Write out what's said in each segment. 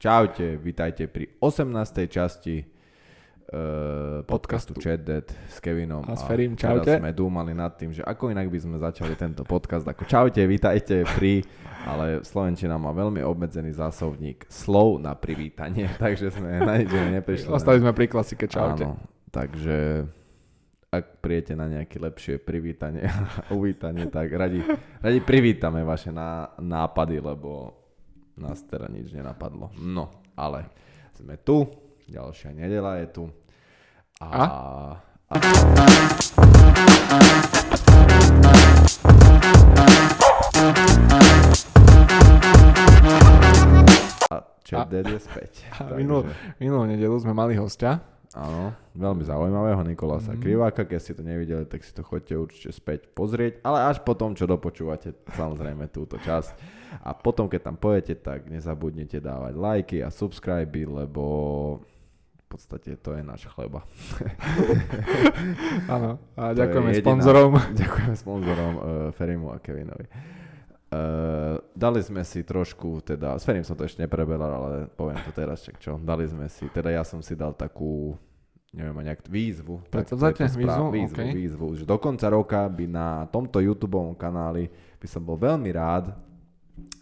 Čaute, vítajte pri 18. časti uh, podcastu, podcastu Chat Dead s Kevinom a s Ferim. Čaute. Sme dúmali nad tým, že ako inak by sme začali tento podcast ako čaute, vítajte pri, ale Slovenčina má veľmi obmedzený zásobník slov na privítanie, takže sme na nič neprišli. Ostali sme pri klasike čaute. Áno, takže ak prijete na nejaké lepšie privítanie a uvítanie, tak radi, radi privítame vaše ná, nápady, lebo nás teda nič nenapadlo. No, ale sme tu, ďalšia nedela je tu. A... a? a... a Dead je späť. A minulú, minulú nedelu sme mali hostia. Áno, veľmi zaujímavého Nikolasa mm. Kriváka, keď ste to nevideli, tak si to chodte určite späť pozrieť, ale až potom, čo dopočúvate samozrejme túto časť. A potom, keď tam pojete, tak nezabudnite dávať lajky a subscribe, lebo v podstate to je náš chleba. Áno, a ďakujeme jediná, sponzorom. Ďakujeme sponzorom uh, Ferimu a Kevinovi. Uh, dali sme si trošku, teda, s Ferim som to ešte nepreberal, ale poviem to teraz, čak čo, dali sme si, teda ja som si dal takú, neviem, nejak výzvu. Predstavte výzvu? Výzvu, okay. výzvu, že do konca roka by na tomto YouTube kanáli by som bol veľmi rád,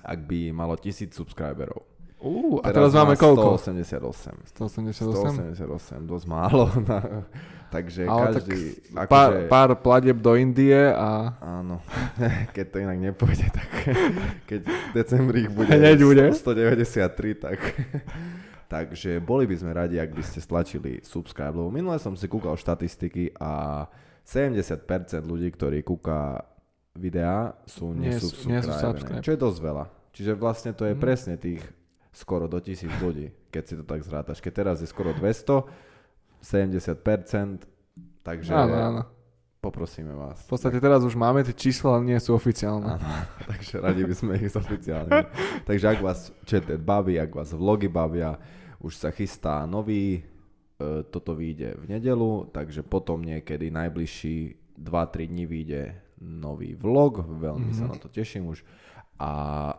ak by malo tisíc subscriberov. Uh, a teraz, teraz máme koľko? 188. 188? 188, dosť málo. Na, takže Ale každý... Tak pár, že... pár platieb do Indie a... Áno, keď to inak nepôjde, tak keď v decembri ich bude, bude 193, tak... takže boli by sme radi, ak by ste stlačili subscribe, lebo minule som si kúkal štatistiky a 70% ľudí, ktorí kúka videá, sú subscribe. Čo je dosť veľa. Čiže vlastne to je mm. presne tých skoro do tisíc ľudí, keď si to tak zrátaš. Keď teraz je skoro 200, 70%, takže áno, áno. poprosíme vás. V podstate teraz už máme tie čísla, ale nie sú oficiálne. Áno, takže radi by sme ich oficiálne. takže ak vás četet baví, ak vás vlogy bavia, už sa chystá nový, e, toto vyjde v nedelu, takže potom niekedy najbližší 2-3 dní vyjde nový vlog, veľmi mm-hmm. sa mhm. na to teším už. A,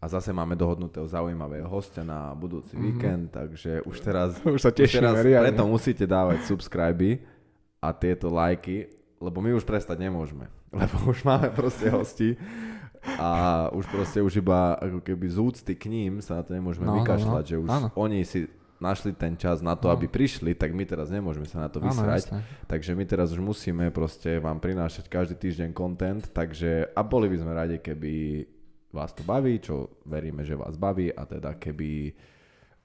a zase máme dohodnutého zaujímavého hostia na budúci mm-hmm. víkend, takže už teraz, už sa tešíme, už teraz preto musíte dávať subscriby a tieto lajky, lebo my už prestať nemôžeme, lebo už máme proste hosti a už proste už iba ako keby z úcty k ním sa na to nemôžeme no, vykašľať, no, no. že už áno. oni si našli ten čas na to, no. aby prišli, tak my teraz nemôžeme sa na to vysrať. Áno, takže my teraz už musíme proste vám prinášať každý týždeň content, takže a boli by sme radi, keby vás to baví, čo veríme, že vás baví a teda keby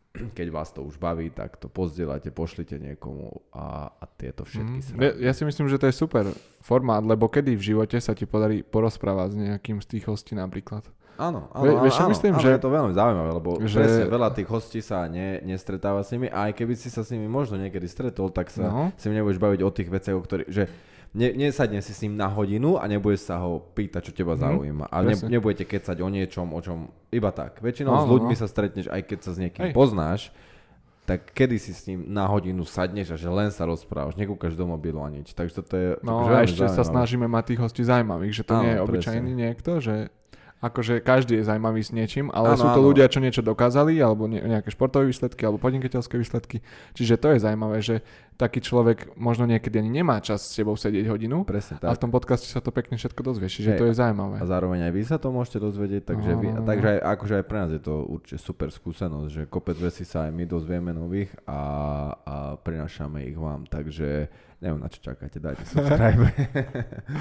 keď vás to už baví, tak to pozdieľajte, pošlite niekomu a, a tieto všetky mm. ja, ja si myslím, že to je super formát, lebo kedy v živote sa ti podarí porozprávať s nejakým z tých hostí napríklad. Áno, áno, Ve, áno, myslím, áno, že je to veľmi zaujímavé, lebo že... presne veľa tých hostí sa ne, nestretáva s nimi a aj keby si sa s nimi možno niekedy stretol, tak sa no. si nebudeš baviť o tých veciach, o ktorých, že ne, nesadne si s ním na hodinu a nebudeš sa ho pýtať, čo teba mm. zaujíma. A ne, nebudete kecať o niečom, o čom iba tak. Väčšinou no, s ľuďmi no. sa stretneš, aj keď sa s niekým Hej. poznáš, tak kedy si s ním na hodinu sadneš a že len sa rozprávaš, nekúkaš do mobilu a nič. Takže toto je... No a ešte zaujímavé. sa snažíme mať tých hostí zaujímavých, že to Áno, nie je obyčajný presne. niekto, že akože každý je zaujímavý s niečím, ale ano, sú to ano. ľudia, čo niečo dokázali, alebo ne, nejaké športové výsledky, alebo podnikateľské výsledky. Čiže to je zaujímavé, že taký človek možno niekedy ani nemá čas s tebou sedieť hodinu. Presne tak. A v tom podcaste sa to pekne všetko dozvieš, čiže Hej, to je zaujímavé. A zároveň aj vy sa to môžete dozvedieť, takže, vy, a takže aj, akože aj pre nás je to určite super skúsenosť, že kopec vecí sa aj my dozvieme nových a, a prinášame ich vám, takže neviem na čo čakáte, dajte subscribe.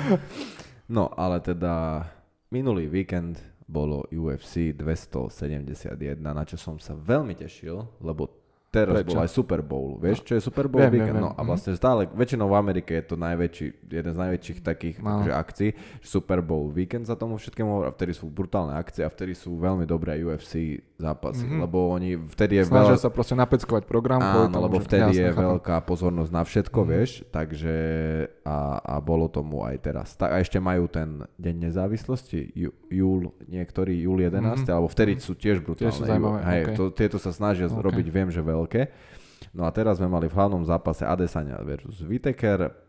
no ale teda Minulý víkend bolo UFC 271, na čo som sa veľmi tešil, lebo teraz Prečo? bol aj Super Bowl. Vieš, čo je Super Bowl viem, víkend? Viem, no a mhm. vlastne stále, väčšinou v Amerike je to najväčší, jeden z najväčších takých no. že akcií, Super Bowl víkend za tomu všetkému, a vtedy sú brutálne akcie a vtedy sú veľmi dobré UFC zápasy, mm-hmm. lebo oni vtedy je Snažia veľa... sa proste napeckovať program. Áno, tomu, lebo vtedy je chápam. veľká pozornosť na všetko, mm-hmm. vieš, takže a, a bolo tomu aj teraz. Ta, a ešte majú ten Deň nezávislosti, jú, júl, niektorý júl 11, mm-hmm. alebo vtedy mhm. sú tiež brutálne. Tiež sú zaujímavé, Hej, okay. to, tieto sa snažia okay. robiť, viem, že veľké. No a teraz sme mali v hlavnom zápase Adesanya versus Whitaker,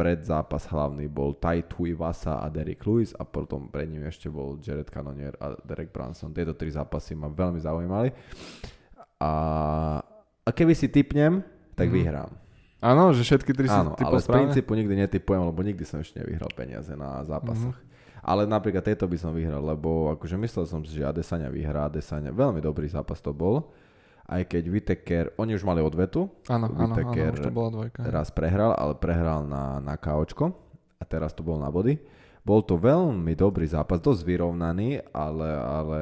pred zápas hlavný bol Tai Tuivasa a Derek Lewis a potom pred ním ešte bol Jared Cannonier a Derek Branson. Tieto tri zápasy ma veľmi zaujímali. a, a keby si typnem, tak mm. vyhrám. Áno, že všetky tri Áno, si ale z princípu nikdy netypujem, lebo nikdy som ešte nevyhral peniaze na zápasoch. Mm-hmm. Ale napríklad tieto by som vyhral, lebo akože myslel som si, že Adesanya vyhrá, Adesanya, veľmi dobrý zápas to bol. Aj keď Viteker, oni už mali odvetu. Áno, áno, áno, už to bola dvojka. Raz prehral, ale prehral na, na KOčko a teraz to bol na body. Bol to veľmi dobrý zápas, dosť vyrovnaný, ale, ale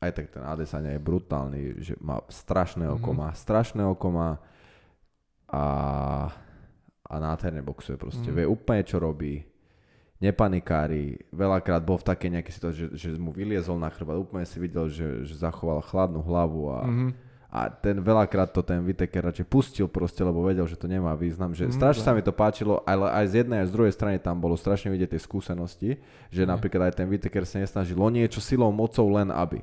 aj tak ten Adesanya je brutálny, že má strašné oko, mm-hmm. strašné oko má a, a nádherne boxuje proste. Mm. Vie úplne, čo robí. Nepanikári. Veľakrát bol v takej nejakej situácii, že, že mu vyliezol na chrbát. Úplne si videl, že, že zachoval chladnú hlavu a, mm-hmm. A ten veľakrát to ten Viteker radšej pustil proste, lebo vedel, že to nemá význam. Že mm, strašne sa mi to páčilo, ale aj z jednej aj z druhej strany tam bolo strašne vidieť tie skúsenosti, že mm. napríklad aj ten Viteker sa nesnažil o niečo silou, mocou, len aby.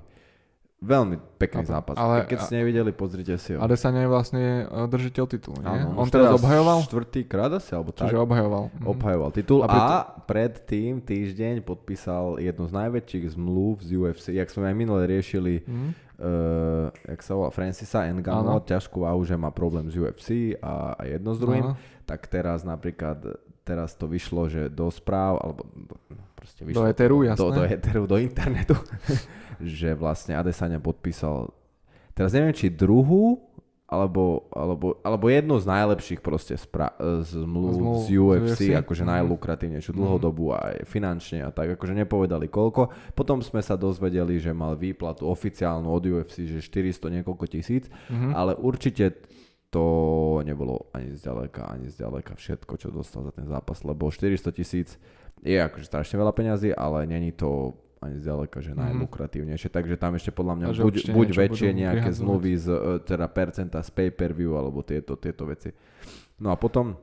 Veľmi pekný Chápam. zápas. Ale, Keď ste nevideli, pozrite si ho. Adesanya je vlastne e, držiteľ titulu, nie? Áno, on teraz obhajoval? Štvrtý krát asi, alebo tak. Čiže obhajoval. Mhm. Obhajoval titul a, preto... a predtým týždeň podpísal jednu z najväčších zmluv z UFC, jak sme aj minule riešili, mm. Uh, jak sa volá, Francisa Ngano, ťažkú váhu, že má problém z UFC a, a jedno s druhým, Ano. tak teraz napríklad, teraz to vyšlo, že do správ, alebo proste vyšlo do eteru, jasné. Do, do eteru, do internetu, že vlastne Adesanya podpísal, teraz neviem, či druhú, alebo, alebo, alebo jednu z najlepších proste spra- zmluv, zmluv z UFC, z UFC? akože mm. najlukratívnejšiu dlhodobu aj finančne a tak, akože nepovedali koľko. Potom sme sa dozvedeli, že mal výplatu oficiálnu od UFC, že 400 niekoľko tisíc, mm-hmm. ale určite to nebolo ani zďaleka, ani zďaleka všetko, čo dostal za ten zápas, lebo 400 tisíc je akože strašne veľa peňazí, ale není to ani zďaleka, že mm-hmm. najlukratívnejšie. Takže tam ešte podľa mňa buď, buď väčšie nejaké zmluvy z, e, teda percenta z pay-per-view alebo tieto, tieto veci. No a potom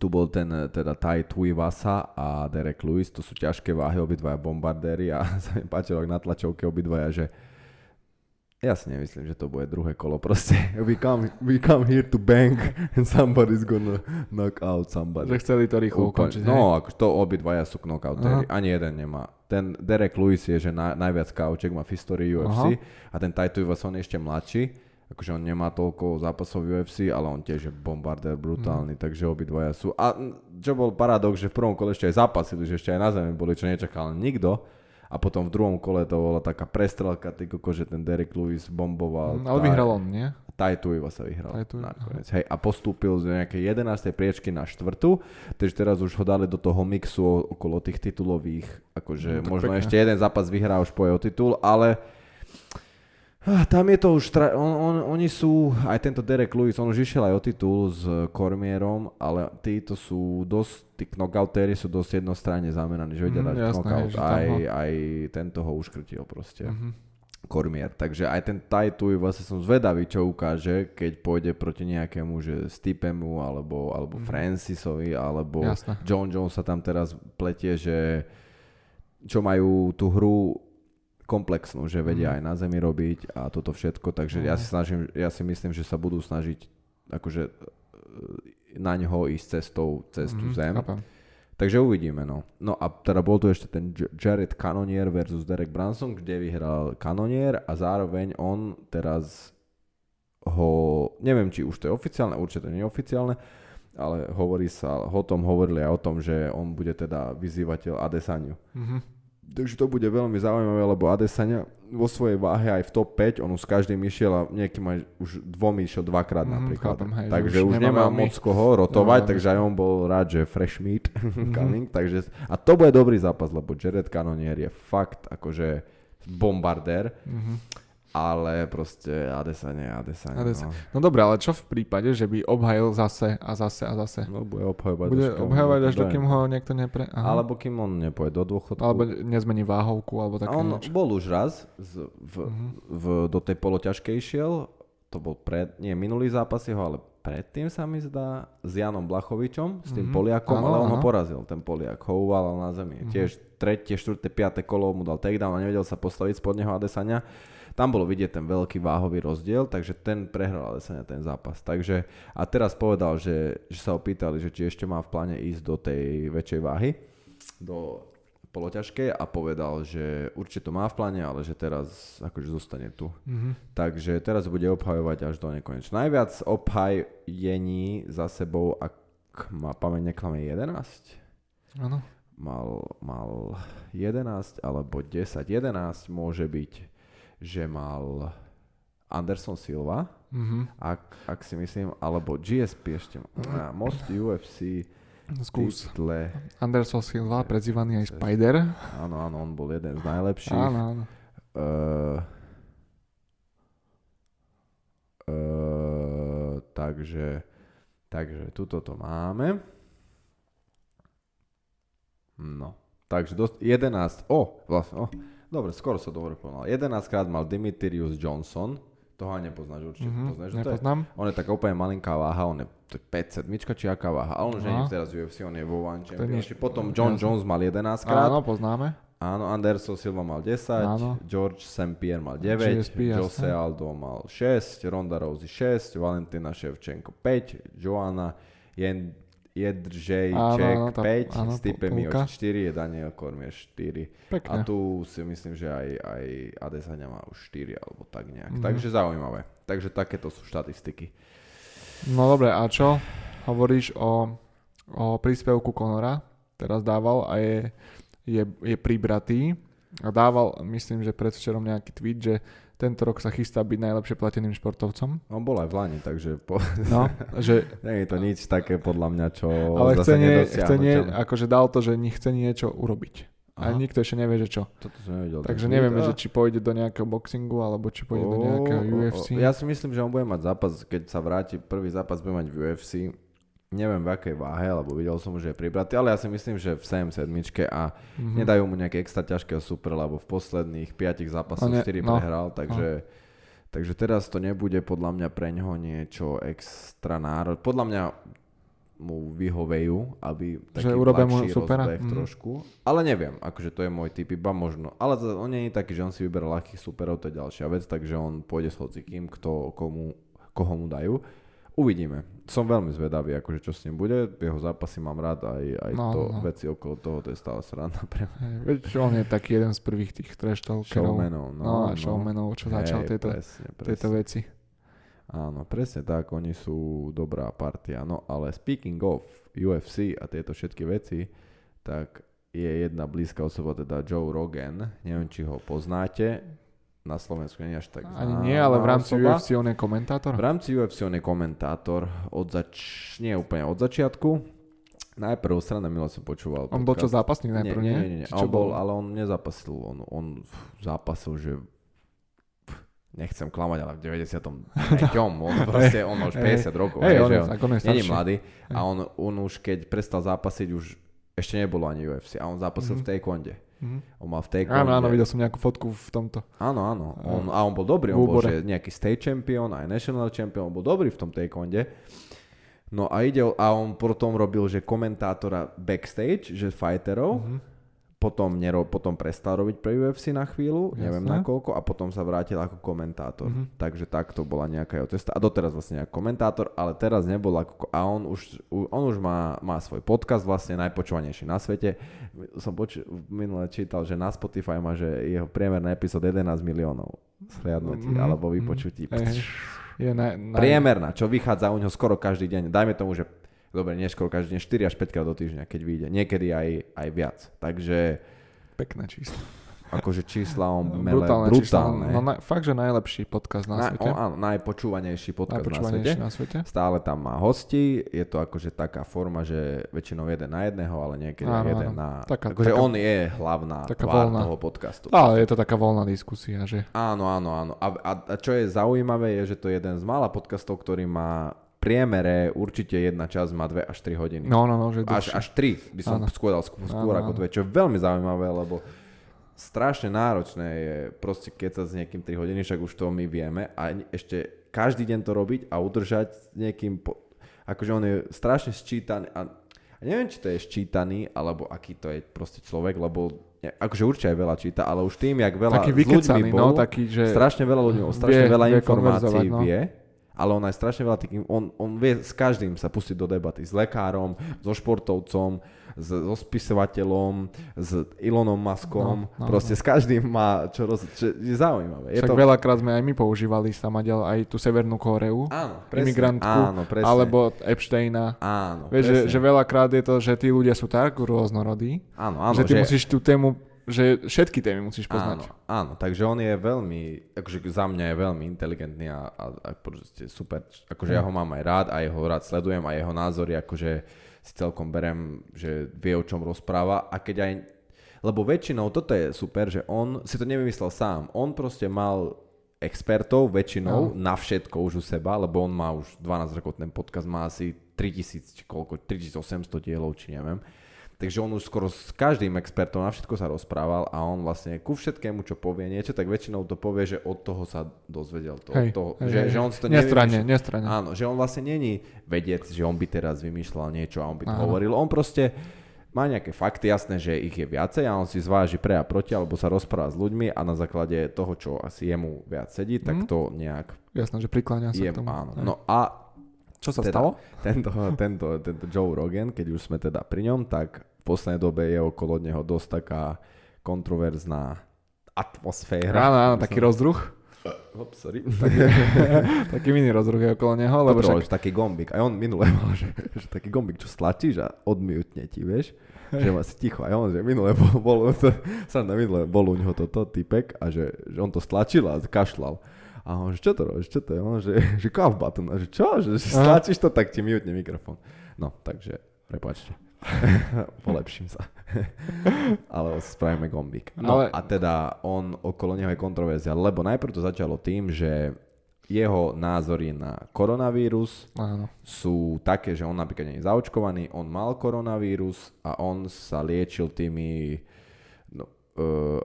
tu bol ten e, teda Tai Tuivasa a Derek Lewis, to sú ťažké váhy, obidvaja bombardéry a sa mi páčilo na tlačovke obidvaja, že ja si nemyslím, že to bude druhé kolo proste. We come, we come here to bang and somebody's gonna knock out somebody. Že chceli to rýchlo ukončiť. No, ako to obidvaja sú knockoutery. Ani jeden nemá. Ten Derek Lewis je, že na, najviac kauček má v histórii UFC Aha. a ten Taito Ivas, on je ešte mladší. Akože on nemá toľko zápasov v UFC, ale on tiež je bombardér brutálny, mm. takže obidvaja sú. A čo bol paradox, že v prvom kole ešte aj zápasili, že ešte aj na zemi boli, čo nečakal nikto a potom v druhom kole to bola taká prestrelka, ty koko, že ten Derek Lewis bomboval. Mm, ale taj, vyhral on, nie? iba sa vyhral. nakoniec. Hej, a postúpil z nejakej 11. priečky na štvrtú, takže teraz už ho dali do toho mixu okolo tých titulových, akože no, možno pekne. ešte jeden zápas vyhrá už poje o titul, ale tam je to už, tra- on, on, oni sú, aj tento Derek Lewis, on už išiel aj o titul s Kormierom, ale títo sú dosť, tí knockoutéry sú dosť jednostranne zameraní, že vedia mm, dať jasné, knockout. Hej, aj, ho... aj tento ho uškrtil proste. Mm-hmm. Kormier. Takže aj ten Taitu vlastne som zvedavý, čo ukáže, keď pôjde proti nejakému, že Stipemu, alebo, alebo mm. Francisovi, alebo Jasne. John Jones sa tam teraz pletie, že čo majú tú hru komplexnú, že vedia mm. aj na zemi robiť a toto všetko, takže ja si snažím, ja si myslím, že sa budú snažiť akože e, na ňoho ísť cestou cez tú mm, zem. Chápam. Takže uvidíme, no. No a teda bol tu ešte ten Jared Cannonier versus Derek Branson, kde vyhral Cannonier a zároveň on teraz ho, neviem či už to je oficiálne, určite je oficiálne, ale hovorí sa, o tom hovorili aj o tom, že on bude teda vyzývateľ Adesaniu. Mm-hmm. Takže to bude veľmi zaujímavé, lebo Adesanya vo svojej váhe aj v top 5, on už s každým išiel a nejakým aj už dvom išiel dvakrát mm, napríklad. Chápem, hej, takže už, už nemá veľmi... moc koho rotovať, nemá takže aj on bol rád, že fresh meat mm-hmm. coming. Takže, a to bude dobrý zápas, lebo Jared Cannonier je fakt akože bombardér. Mm-hmm ale proste Adesanya, Adesanya. Adesanya. No. no dobre, ale čo v prípade, že by obhajil zase a zase a zase? No bude obhajovať. Bude obhajovať až do kým ho niekto nepre... Aha. Alebo kým on nepôjde do dôchodku. Alebo nezmení váhovku, alebo také On niečo. bol už raz z, v, uh-huh. v, do tej poloťažkej šiel, to bol pred, nie minulý zápas jeho, ale predtým sa mi zdá, s Janom Blachovičom, s tým uh-huh. Poliakom, ano, ale on ano. ho porazil, ten Poliak, ho uvalal na zemi. Uh-huh. Tiež tretie, štvrté, piaté kolo mu dal takedown a nevedel sa postaviť spod neho Adesanya tam bolo vidieť ten veľký váhový rozdiel, takže ten prehral Adesanya ten zápas. Takže, a teraz povedal, že, že sa opýtali, že či ešte má v pláne ísť do tej väčšej váhy, do poloťažké a povedal, že určite to má v pláne, ale že teraz akože zostane tu. Mm-hmm. Takže teraz bude obhajovať až do nekonečna. Najviac obhajení za sebou, ak má pamäť neklame 11. Áno. Mal, mal 11 alebo 10. 11 môže byť, že mal Anderson Silva, mm-hmm. ak, ak si myslím, alebo GSP ešte. Na Most UFC Skús. Title. Anderson Silva, prezývaný aj Spider. Áno, áno, on bol jeden z najlepších. Áno, áno. Uh, uh, takže, takže tuto to máme. No, takže dosť, 11, o, oh, vlastne, oh, dobre, skoro sa dobre povedal. 11 krát mal Dimitrius Johnson, toho ani nepoznáš určite. Mm-hmm, poznáš, nepoznám. Je, on je taká úplne malinká váha, on je 5 sedmička či aká váha. Ale on už nie je teraz UFC, on je vo One Championship. Potom John Jones mal 11 krát. Áno, poznáme. Áno, Anderson Silva mal 10, Áno. George St. Pierre mal 9, GSP, Jose jasne. Aldo mal 6, Ronda Rousey 6, Valentina Ševčenko 5, Joanna Jen Jedržejček 5, áno, Stipe Miocic 4, je Daniel Cormier 4. Pekne. A tu si myslím, že aj, aj Adesanya má už 4 alebo tak nejak. Mm. Takže zaujímavé. Takže takéto sú štatistiky. No dobre, a čo hovoríš o, o príspevku Konora? Teraz dával a je, je, je pribratý. A dával, myslím, že predvčerom nejaký tweet, že tento rok sa chystá byť najlepšie plateným športovcom. On bol aj v Lani, takže po... no, že... nie je to nič také podľa mňa, čo Ale chce, nie, chce nie, akože dal to, že chce niečo urobiť. Aha. A nikto ešte nevie, že čo. Toto som nevedel. Takže nevieme, že či pôjde do nejakého boxingu, alebo či pôjde oh, do nejakého UFC. Ja si myslím, že on bude mať zápas, keď sa vráti, prvý zápas bude mať v UFC neviem v akej váhe, lebo videl som, že je pribratý, ale ja si myslím, že v 7 sedmičke a mm-hmm. nedajú mu nejaké extra ťažké super, lebo v posledných 5 zápasoch ne, 4 no. prehral, takže, no. takže teraz to nebude podľa mňa pre ňoho niečo extra národ. Podľa mňa mu vyhovejú, aby taký že urobia mu supera. Mm. trošku. Ale neviem, akože to je môj typ, iba možno. Ale to, on nie je taký, že on si vyberá ľahkých superov, to je ďalšia vec, takže on pôjde s hocikým, kto, komu, koho mu dajú. Uvidíme. Som veľmi zvedavý, akože čo s ním bude. Jeho zápasy mám rád, aj, aj no, to no. veci okolo toho, to je stále sranda pre mňa. Veď on je taký jeden z prvých tých trash talkerov. Showmenov, no. No, no. showmenov, čo začal hey, tieto, presne, presne. tieto veci. Áno, presne tak, oni sú dobrá partia. No ale speaking of UFC a tieto všetky veci, tak je jedna blízka osoba, teda Joe Rogan. Neviem, či ho poznáte na Slovensku nie až tak Ani nie, ale v rámci osoba. UFC on je komentátor? V rámci UFC on je komentátor od zač... nie úplne od začiatku. Najprv strana Milo som počúval. On podcast. bol čo zápasník najprv, nie? Nie, nie, nie. On bol, ale on nezapasil. On, on zápasil, že nechcem klamať, ale v 90. Ťom, on proste, on už 50 rokov, hey, hej, že on, on, on je mladý a on, on už keď prestal zápasiť, už ešte nebolo ani UFC a on zápasil mm-hmm. v tej konde. Mm-hmm. On mal v tej Áno, áno, videl som nejakú fotku v tomto. Áno, áno. On, a on bol dobrý, on bol že nejaký state champion, aj national champion, on bol dobrý v tom taekwonde. No a ide, a on potom robil, že komentátora backstage, že fighterov. Mm-hmm potom, nero, potom prestal robiť pre UFC na chvíľu, Jasne. neviem na koľko, a potom sa vrátil ako komentátor. Mm-hmm. Takže takto bola nejaká jeho cesta. A doteraz vlastne ako komentátor, ale teraz nebol ako... A on už, on už má, má svoj podcast vlastne najpočúvanejší na svete. Som poču, minule čítal, že na Spotify má, že jeho priemerná epizód 11 miliónov sliadnutí mm-hmm. alebo vypočutí. Mm-hmm. Je na, na... Priemerná, čo vychádza u neho skoro každý deň. Dajme tomu, že dobre, neskôr každý deň 4 až 5 krát do týždňa, keď vyjde. Niekedy aj, aj viac. Takže... Pekné číslo. Akože čísla on mele, brutálne. brutálne. No, na, fakt, že najlepší podcast na, na svete. On, áno, najpočúvanejší podcast najpočúvanejší na, svete. na svete. Stále tam má hosti. Je to akože taká forma, že väčšinou jeden na jedného, ale niekedy áno, jeden áno. na... Taká, akože taká, on je hlavná taká tvár voľná. toho podcastu. Ale je to taká voľná diskusia, že? Áno, áno, áno. A, a, a čo je zaujímavé, je, že to je jeden z mála podcastov, ktorý má priemere určite jedna časť má 2 až 3 hodiny. No, no, no, že až, až 3 by som skôr dal skôr, skôr ako 2, čo je veľmi zaujímavé, lebo strašne náročné je proste keď sa s niekým 3 hodiny, však už to my vieme a ešte každý deň to robiť a udržať s niekým, po, akože on je strašne sčítaný a, a neviem, či to je sčítaný, alebo aký to je proste človek, lebo akože určite aj veľa číta, ale už tým, jak veľa taký s ľuďmi no, bol, no, taký, že strašne veľa ľudí, strašne vie, veľa vie informácií no. vie, ale on aj strašne veľa tých, on, on vie s každým sa pustiť do debaty, s lekárom, so športovcom, s, so spisovateľom, s Elonom Muskom, no, no, proste no. s každým má čo, roz, čo je zaujímavé. Je Však to... veľakrát sme aj my používali Samaďal aj tú Severnú Koreu, áno, presne, imigrantku, áno, presne. alebo Epsteina. Áno, Vieš, že, že veľakrát je to, že tí ľudia sú tak rôznorodí, áno, áno, že ty že... musíš tú tému že všetky témy musíš poznať. Áno, áno, takže on je veľmi, akože za mňa je veľmi inteligentný a, a, a proste super, akože mm. ja ho mám aj rád a jeho rád sledujem a jeho názory akože si celkom berem, že vie o čom rozpráva a keď aj, lebo väčšinou toto je super, že on si to nevymyslel sám, on proste mal expertov väčšinou no. na všetko už u seba, lebo on má už 12 rokov, ten podcast má asi 3000 či koľko, 3800 dielov, či neviem. Takže on už skoro s každým expertom na všetko sa rozprával a on vlastne ku všetkému, čo povie niečo, tak väčšinou to povie, že od toho sa dozvedel. To, hej, toho, hej, že, hej, že on si to nestranne, nevymýšľa, nestranne. Áno, že on vlastne není vedec, že on by teraz vymýšľal niečo a on by to áno. hovoril. On proste má nejaké fakty, jasné, že ich je viacej a on si zváži pre a proti, alebo sa rozpráva s ľuďmi a na základe toho, čo asi jemu viac sedí, tak mm. to nejak... Jasné, že prikláňa sa je, k tomu. Áno. No a čo sa teda, stalo? Tento, tento, tento Joe Rogan, keď už sme teda pri ňom, tak poslednej dobe je okolo neho dosť taká kontroverzná atmosféra. Áno, áno, taký rozdruh. Ops, sorry. Taký, taký mini rozdruh je okolo neho. Lebo však... taký gombik. A on minule mal, že, že taký gombik, čo stlačíš a odmutne ti, vieš. Že má si ticho. A on, že minule bol, bol sa na minule bol u neho toto typek a že, že on to stlačil a kašľal. A on, že čo to robíš, čo to je? On, že, že cough button. A že čo? Že, že stlačíš to, tak ti mutne mikrofón. No, takže, prepačte. Polepším sa. Ale spravíme gombík. No Ale... a teda on, okolo neho je kontroverzia, lebo najprv to začalo tým, že jeho názory na koronavírus Áno. sú také, že on napríklad nie je zaočkovaný, on mal koronavírus a on sa liečil tými no, uh,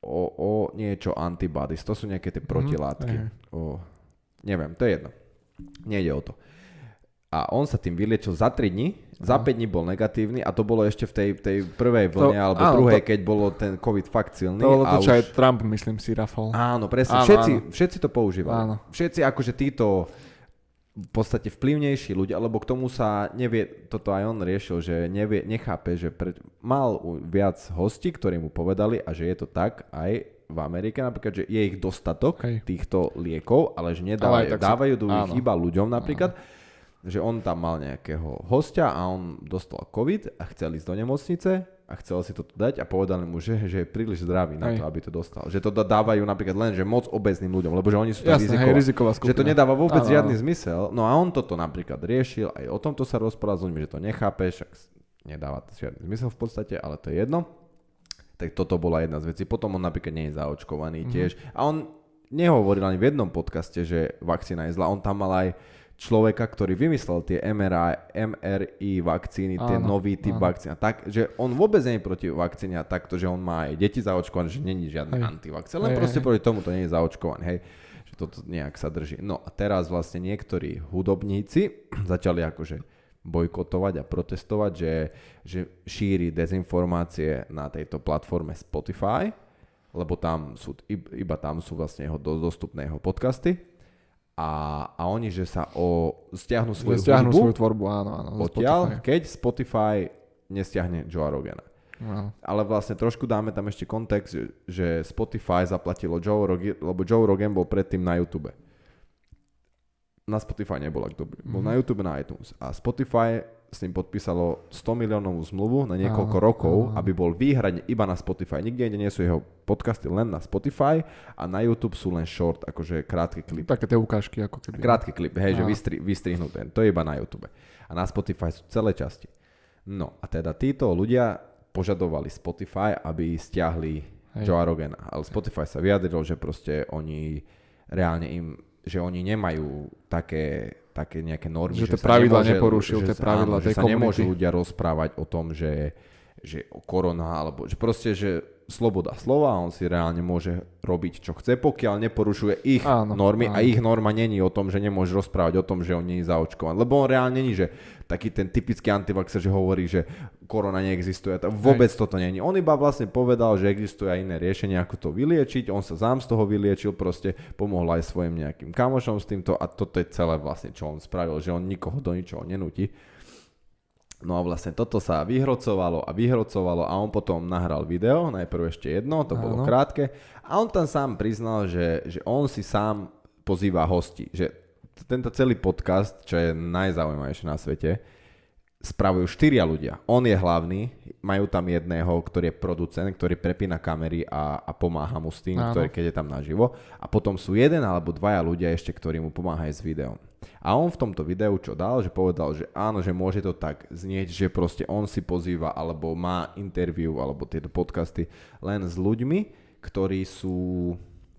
o, o niečo antibodies. To sú nejaké tie mhm, protilátky. Mm-hmm. O, neviem, to je jedno. Nejde o to. A on sa tým vyliečil za 3 dní, za 5 dní bol negatívny a to bolo ešte v tej, tej prvej vlne to, alebo áno, druhej, to, keď bolo ten COVID fakt silný. To bolo to, čo už... aj Trump, myslím si, rafol. Áno, presne. Áno, všetci, áno. všetci to používali. Áno. Všetci akože títo v podstate vplyvnejší ľudia, lebo k tomu sa nevie, toto aj on riešil, že nevie, nechápe, že pred, mal viac hostí, ktorí mu povedali a že je to tak aj v Amerike napríklad, že je ich dostatok Hej. týchto liekov, ale že nedávajú, ale dávajú do ich iba ľuďom napríklad. Áno že on tam mal nejakého hostia a on dostal COVID a chcel ísť do nemocnice a chcel si to dať a povedali mu, že, že je príliš zdravý na to, aby to dostal. Že to dávajú napríklad len, že moc obezným ľuďom, lebo že oni sú tam Jasne, riziková, hej, Že to nedáva vôbec ano, žiadny zmysel. No a on toto napríklad riešil, aj o tomto sa rozprával s ľuďmi, že to nechápe, však nedáva to žiadny zmysel v podstate, ale to je jedno. Tak toto bola jedna z vecí. Potom on napríklad nie je zaočkovaný mm-hmm. tiež. A on nehovoril ani v jednom podcaste, že vakcína je zlá. On tam mal aj človeka, ktorý vymyslel tie MRI, MRI vakcíny, tie áno, nový typ áno. vakcín. Tak, že on vôbec nie je proti vakcíne a takto, že on má aj deti zaočkované, že není žiadny antivakcín, len hej, proste hej. proti tomu to nie je zaočkovaný, hej. Že toto nejak sa drží. No a teraz vlastne niektorí hudobníci začali akože bojkotovať a protestovať, že, že šíri dezinformácie na tejto platforme Spotify, lebo tam sú, iba tam sú vlastne jeho dostupné jeho podcasty a, a oni, že sa o, stiahnu svoju stiahnu hudbu, svoju tvorbu, áno, áno. Odtiaľ, Spotify. keď Spotify nestiahne Joe Rogana. Áno. Ale vlastne trošku dáme tam ešte kontext, že Spotify zaplatilo Joe Rogan, lebo Joe Rogan bol predtým na YouTube. Na Spotify nebol, ak dobrý. Bol mm-hmm. na YouTube, na iTunes. A Spotify s ním podpísalo 100 miliónovú zmluvu na niekoľko áno, rokov, áno. aby bol výhradne iba na Spotify. Nikde inde nie sú jeho podcasty len na Spotify a na YouTube sú len short, akože krátky klip. Také tie ukážky ako keby. Krátky klip, hej, áno. že vystri, vystrihnuté. To je iba na YouTube. A na Spotify sú celé časti. No a teda títo ľudia požadovali Spotify, aby stiahli hej. Joe Rogana. Ale Spotify sa vyjadril, že proste oni reálne im, že oni nemajú také také nejaké normy. Že, že tie pravidla nemôže, neporušil, že, tie pravidla áno, že sa nemôžu ľudia rozprávať o tom, že, že korona, alebo že proste, že sloboda slova, on si reálne môže robiť, čo chce, pokiaľ neporušuje ich áno, normy áno. a ich norma není o tom, že nemôže rozprávať o tom, že on nie je zaočkovaný. Lebo on reálne není, že taký ten typický antivaxer, že hovorí, že korona neexistuje. Vôbec Hej. toto není. On iba vlastne povedal, že existuje aj iné riešenie, ako to vyliečiť. On sa sám z toho vyliečil, proste pomohol aj svojim nejakým kamošom s týmto a toto je celé vlastne, čo on spravil, že on nikoho do ničoho nenúti. No a vlastne toto sa vyhrocovalo a vyhrocovalo a on potom nahral video, najprv ešte jedno, to Áno. bolo krátke a on tam sám priznal, že, že on si sám pozýva hosti, že tento celý podcast, čo je najzaujímavejšie na svete, spravujú štyria ľudia. On je hlavný, majú tam jedného, ktorý je producent, ktorý prepína kamery a, a pomáha mu s tým, ktorý, keď je tam naživo. A potom sú jeden alebo dvaja ľudia ešte, ktorí mu pomáhajú s videom. A on v tomto videu čo dal, že povedal, že áno, že môže to tak znieť, že proste on si pozýva alebo má interview alebo tieto podcasty len s ľuďmi, ktorí sú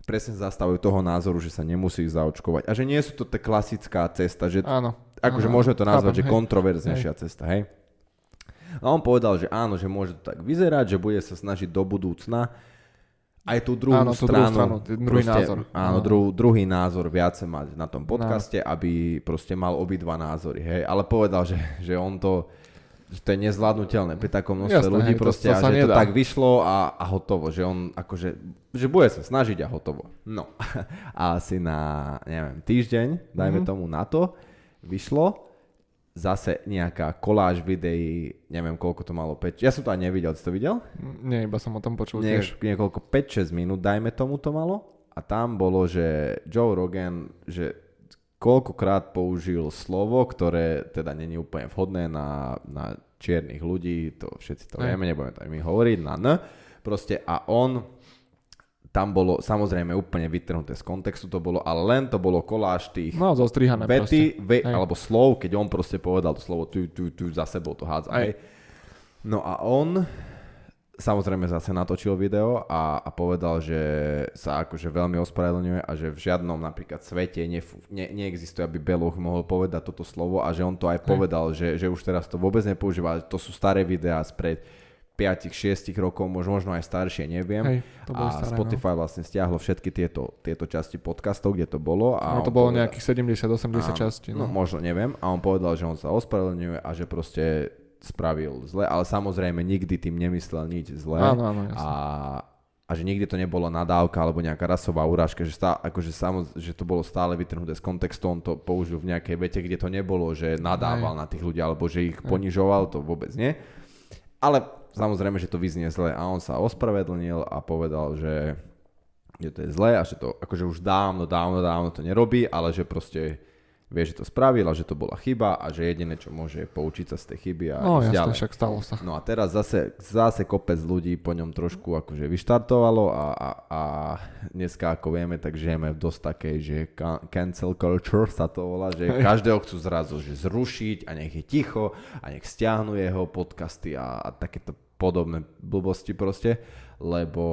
presne zastavujú toho názoru, že sa nemusí zaočkovať. A že nie sú to tá klasická cesta, že áno. akože môžeme to nazvať, Chápem, že kontroverznejšia hej. cesta, hej. A on povedal, že áno, že môže to tak vyzerať, že bude sa snažiť do budúcna aj tú druhú áno, stranu, druhú stranu druhý proste, názor. Áno, dru, druhý názor viacej mať na tom podcaste, no. aby proste mal obidva názory, hej. Ale povedal, že, že on to, že to je nezvládnutelné pri takom množstve Jasné, ľudí hej, proste to, to a že nedá. to tak vyšlo a, a hotovo, že on akože, že bude sa snažiť a hotovo. No a asi na, neviem, týždeň, dajme mm-hmm. tomu na to, vyšlo zase nejaká koláž videí, neviem koľko to malo, 5, ja som to aj nevidel, si to videl? Nie, iba som o tom počul Nie, tiež. Niekoľko 5-6 minút, dajme tomu to malo a tam bolo, že Joe Rogan, že koľkokrát použil slovo, ktoré teda není úplne vhodné na, na čiernych ľudí, to všetci to vieme, nebudeme to aj my hovoriť, na N, proste a on tam bolo samozrejme úplne vytrhnuté z kontextu to bolo, ale len to bolo koláž tých no, vety, ve, alebo slov, keď on proste povedal to slovo tu, tu, tu, za sebou to hádza. Hej. No a on samozrejme zase natočil video a, a povedal, že sa akože veľmi ospravedlňuje a že v žiadnom napríklad svete ne, ne, neexistuje, aby Beloch mohol povedať toto slovo a že on to aj povedal, že, že už teraz to vôbec nepoužíva. To sú staré videá spred 5-6 rokov, možno, aj staršie, neviem. Hej, to a staré, Spotify no. vlastne stiahlo všetky tieto, tieto časti podcastov, kde to bolo. A no to bolo povedal, nejakých 70-80 častí. No. no možno, neviem. A on povedal, že on sa ospravedlňuje a že proste spravil zle, ale samozrejme nikdy tým nemyslel nič zle. Áno, áno, jasne. a, a že nikdy to nebolo nadávka alebo nejaká rasová urážka, že, stá, akože samoz, že to bolo stále vytrhnuté z kontextu, on to použil v nejakej vete, kde to nebolo, že nadával Aj. na tých ľudí alebo že ich Aj. ponižoval, to vôbec nie. Ale Samozrejme, že to vyznie zle a on sa ospravedlnil a povedal, že, že to je zle a že to akože už dávno, dávno, dávno to nerobí, ale že proste vie, že to spravil a že to bola chyba a že jediné, čo môže je poučiť sa z tej chyby a no, jasne, však stalo sa. No a teraz zase, zase kopec ľudí po ňom trošku akože vyštartovalo a, a, a dneska, ako vieme, tak žijeme v dosť takej, že cancel culture sa to volá, že Hej. každého chcú zrazu že zrušiť a nech je ticho a nech stiahnu jeho podcasty a, a takéto podobné blbosti proste, lebo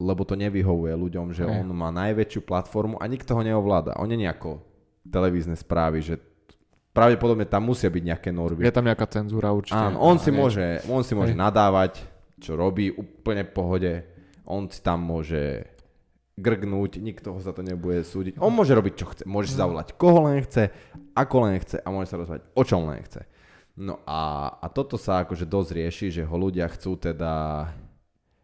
lebo to nevyhovuje ľuďom, že on má najväčšiu platformu a nikto ho neovláda. On je ako televízne správy, že pravdepodobne tam musia byť nejaké normy. Je tam nejaká cenzúra určite. Áno, on si, môže, on si môže nadávať, čo robí úplne v pohode. On si tam môže grgnúť, nikto ho za to nebude súdiť. On môže robiť, čo chce. Môže si zavolať, koho len chce, ako len chce a môže sa rozprávať, o čom len chce. No a, a toto sa akože dosť rieši, že ho ľudia chcú teda,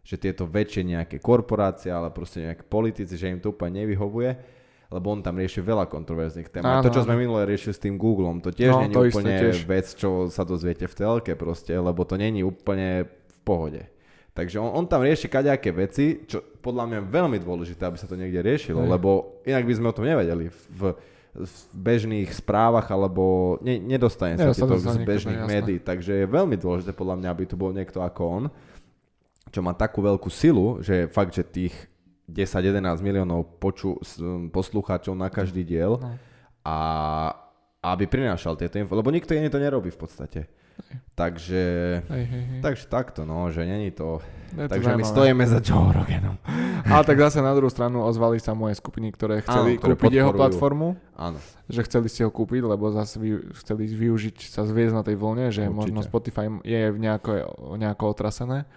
že tieto väčšie nejaké korporácie, ale proste nejaké politici, že im to úplne nevyhovuje, lebo on tam rieši veľa kontroverzných tém. Áno, to, čo sme minule riešili s tým Googlom, to tiež no, je úplne tiež. vec, čo sa dozviete v telke proste, lebo to není úplne v pohode. Takže on, on tam rieši kaďaké veci, čo podľa mňa je veľmi dôležité, aby sa to niekde riešilo, Hej. lebo inak by sme o tom nevedeli. V, v bežných správach alebo ne, nedostane sa to z bežných médií. Takže je veľmi dôležité podľa mňa, aby tu bol niekto ako on, čo má takú veľkú silu, že fakt, že tých 10-11 miliónov poču, poslucháčov na každý diel no. a aby prinášal tieto info, lebo nikto iný to nerobí v podstate. Hej. Takže, hej, hej, hej. takže takto, no, že není to... Je takže to my stojíme za Joe Roganom. Ale tak zase na druhú stranu ozvali sa moje skupiny, ktoré chceli Áno, ktoré kúpiť podporujú. jeho platformu. Áno. Že chceli si ho kúpiť, lebo zase vy, chceli využiť sa zviezť na tej vlne, že Určite. možno Spotify je nejako, nejako otrasené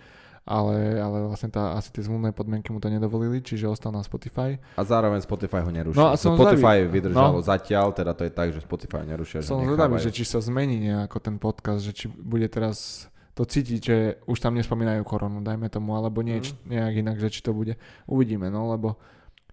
ale, ale vlastne tá, asi tie zmluvné podmienky mu to nedovolili, čiže ostal na Spotify. A zároveň Spotify ho nerušil. No, a som Spotify zvedavý. vydržalo no. zatiaľ, teda to je tak, že Spotify nerušia. Som zvedavý, že či sa zmení nejako ten podcast, že či bude teraz to cítiť, že už tam nespomínajú koronu, dajme tomu, alebo nieč, mm. nejak inak, že či to bude. Uvidíme, no, lebo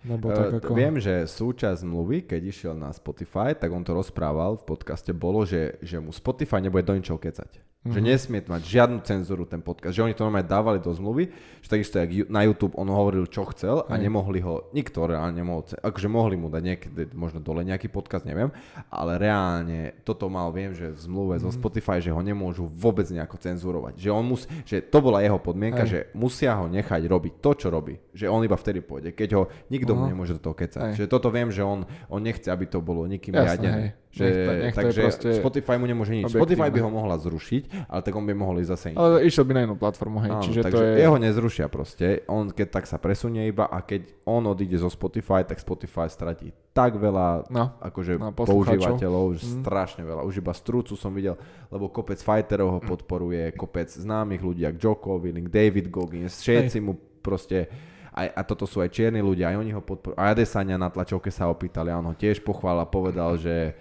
lebo tak ako... Viem, že súčasť zmluvy, keď išiel na Spotify, tak on to rozprával v podcaste, bolo, že, že mu Spotify nebude do ničoho kecať. Mm-hmm. Že nesmie mať žiadnu cenzúru ten podcast. Že oni to normálne dávali do zmluvy, že takisto jak na YouTube on hovoril, čo chcel a Aj. nemohli ho, nikto reálne nemohol, akože mohli mu dať niekedy, možno dole nejaký podcast, neviem, ale reálne toto mal, viem, že v zmluve mm-hmm. zo mhm. Spotify, že ho nemôžu vôbec nejako cenzurovať. Že on mus, že to bola jeho podmienka, Aj. že musia ho nechať robiť to, čo robí. Že on iba vtedy pôjde, keď ho nikto uh-huh. mu nemôže do toho kecať. Aj. Že toto viem, že on, on nechce, aby to bolo nikým riadené. Že, nech, nech takže proste... Spotify mu nemôže nič. Objektívne. Spotify by ho mohla zrušiť, ale tak on by mohol ísť zase Ale išiel by na inú platformu, hej. Áno, čiže takže to je... jeho nezrušia proste. On keď tak sa presunie iba a keď on odíde zo Spotify, tak Spotify stratí tak veľa no, akože no, používateľov, mm. strašne veľa. Už iba strúcu som videl, lebo kopec fighterov ho podporuje, kopec známych ľudí, ako Joe Coviling, David Goggins, všetci mu proste aj, a toto sú aj čierni ľudia, aj oni ho podporujú. A Adesania na tlačovke sa opýtali a on ho tiež pochvál a povedal, že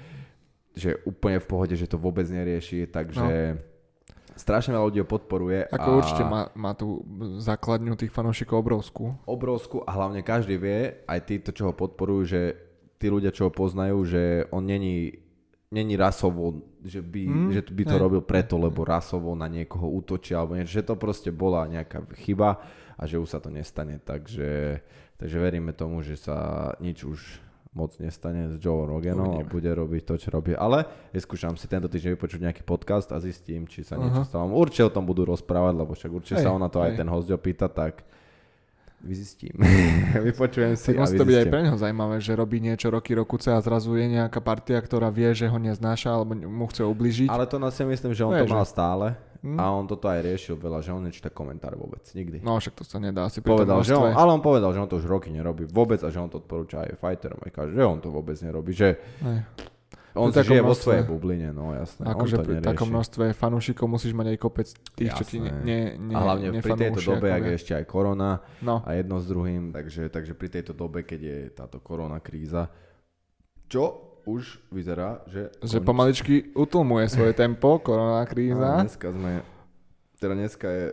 že úplne v pohode, že to vôbec nerieši, takže no. strašne veľa ľudí ho podporuje. Ako a... určite má, má tú základňu tých fanúšikov obrovskú. Obrovskú a hlavne každý vie, aj títo, čo ho podporujú, že tí ľudia, čo ho poznajú, že on není, není rasovo, že by, mm, že by to ne. robil preto, lebo rasovo na niekoho útočí, alebo niečo, že to proste bola nejaká chyba a že už sa to nestane, takže, takže veríme tomu, že sa nič už moc nestane s Joe Roganom a bude robiť to, čo robí. Ale skúšam si tento týždeň vypočuť nejaký podcast a zistím, či sa niečo uh-huh. stalo. Určite o tom budú rozprávať, lebo však určite sa ona to aj ten host opýta, tak vyzistím. Vypočujem si tak musí to byť aj pre neho zaujímavé, že robí niečo roky, rokuce a zrazu je nejaká partia, ktorá vie, že ho neznáša alebo mu chce ubližiť. Ale to na si myslím, že on to mal stále Hmm. A on toto aj riešil veľa, že on nečíta komentáre vôbec, nikdy. No však to sa nedá asi povedal, že on, Ale on povedal, že on to už roky nerobí vôbec a že on to odporúča aj fighterom, aj kaže, že on to vôbec nerobí, že aj. on si žije vo svojej bubline, no jasné. Akože pri takom množstve fanúšikov musíš mať aj kopec tých, jasné. čo ti ne, ne, ne, A hlavne pri tejto dobe, ak je ešte aj korona no. a jedno s druhým, takže, takže pri tejto dobe, keď je táto korona kríza, čo už vyzerá, že... Že konč... pomaličky utlmuje svoje tempo, korona kríza. A dneska sme, teda dneska je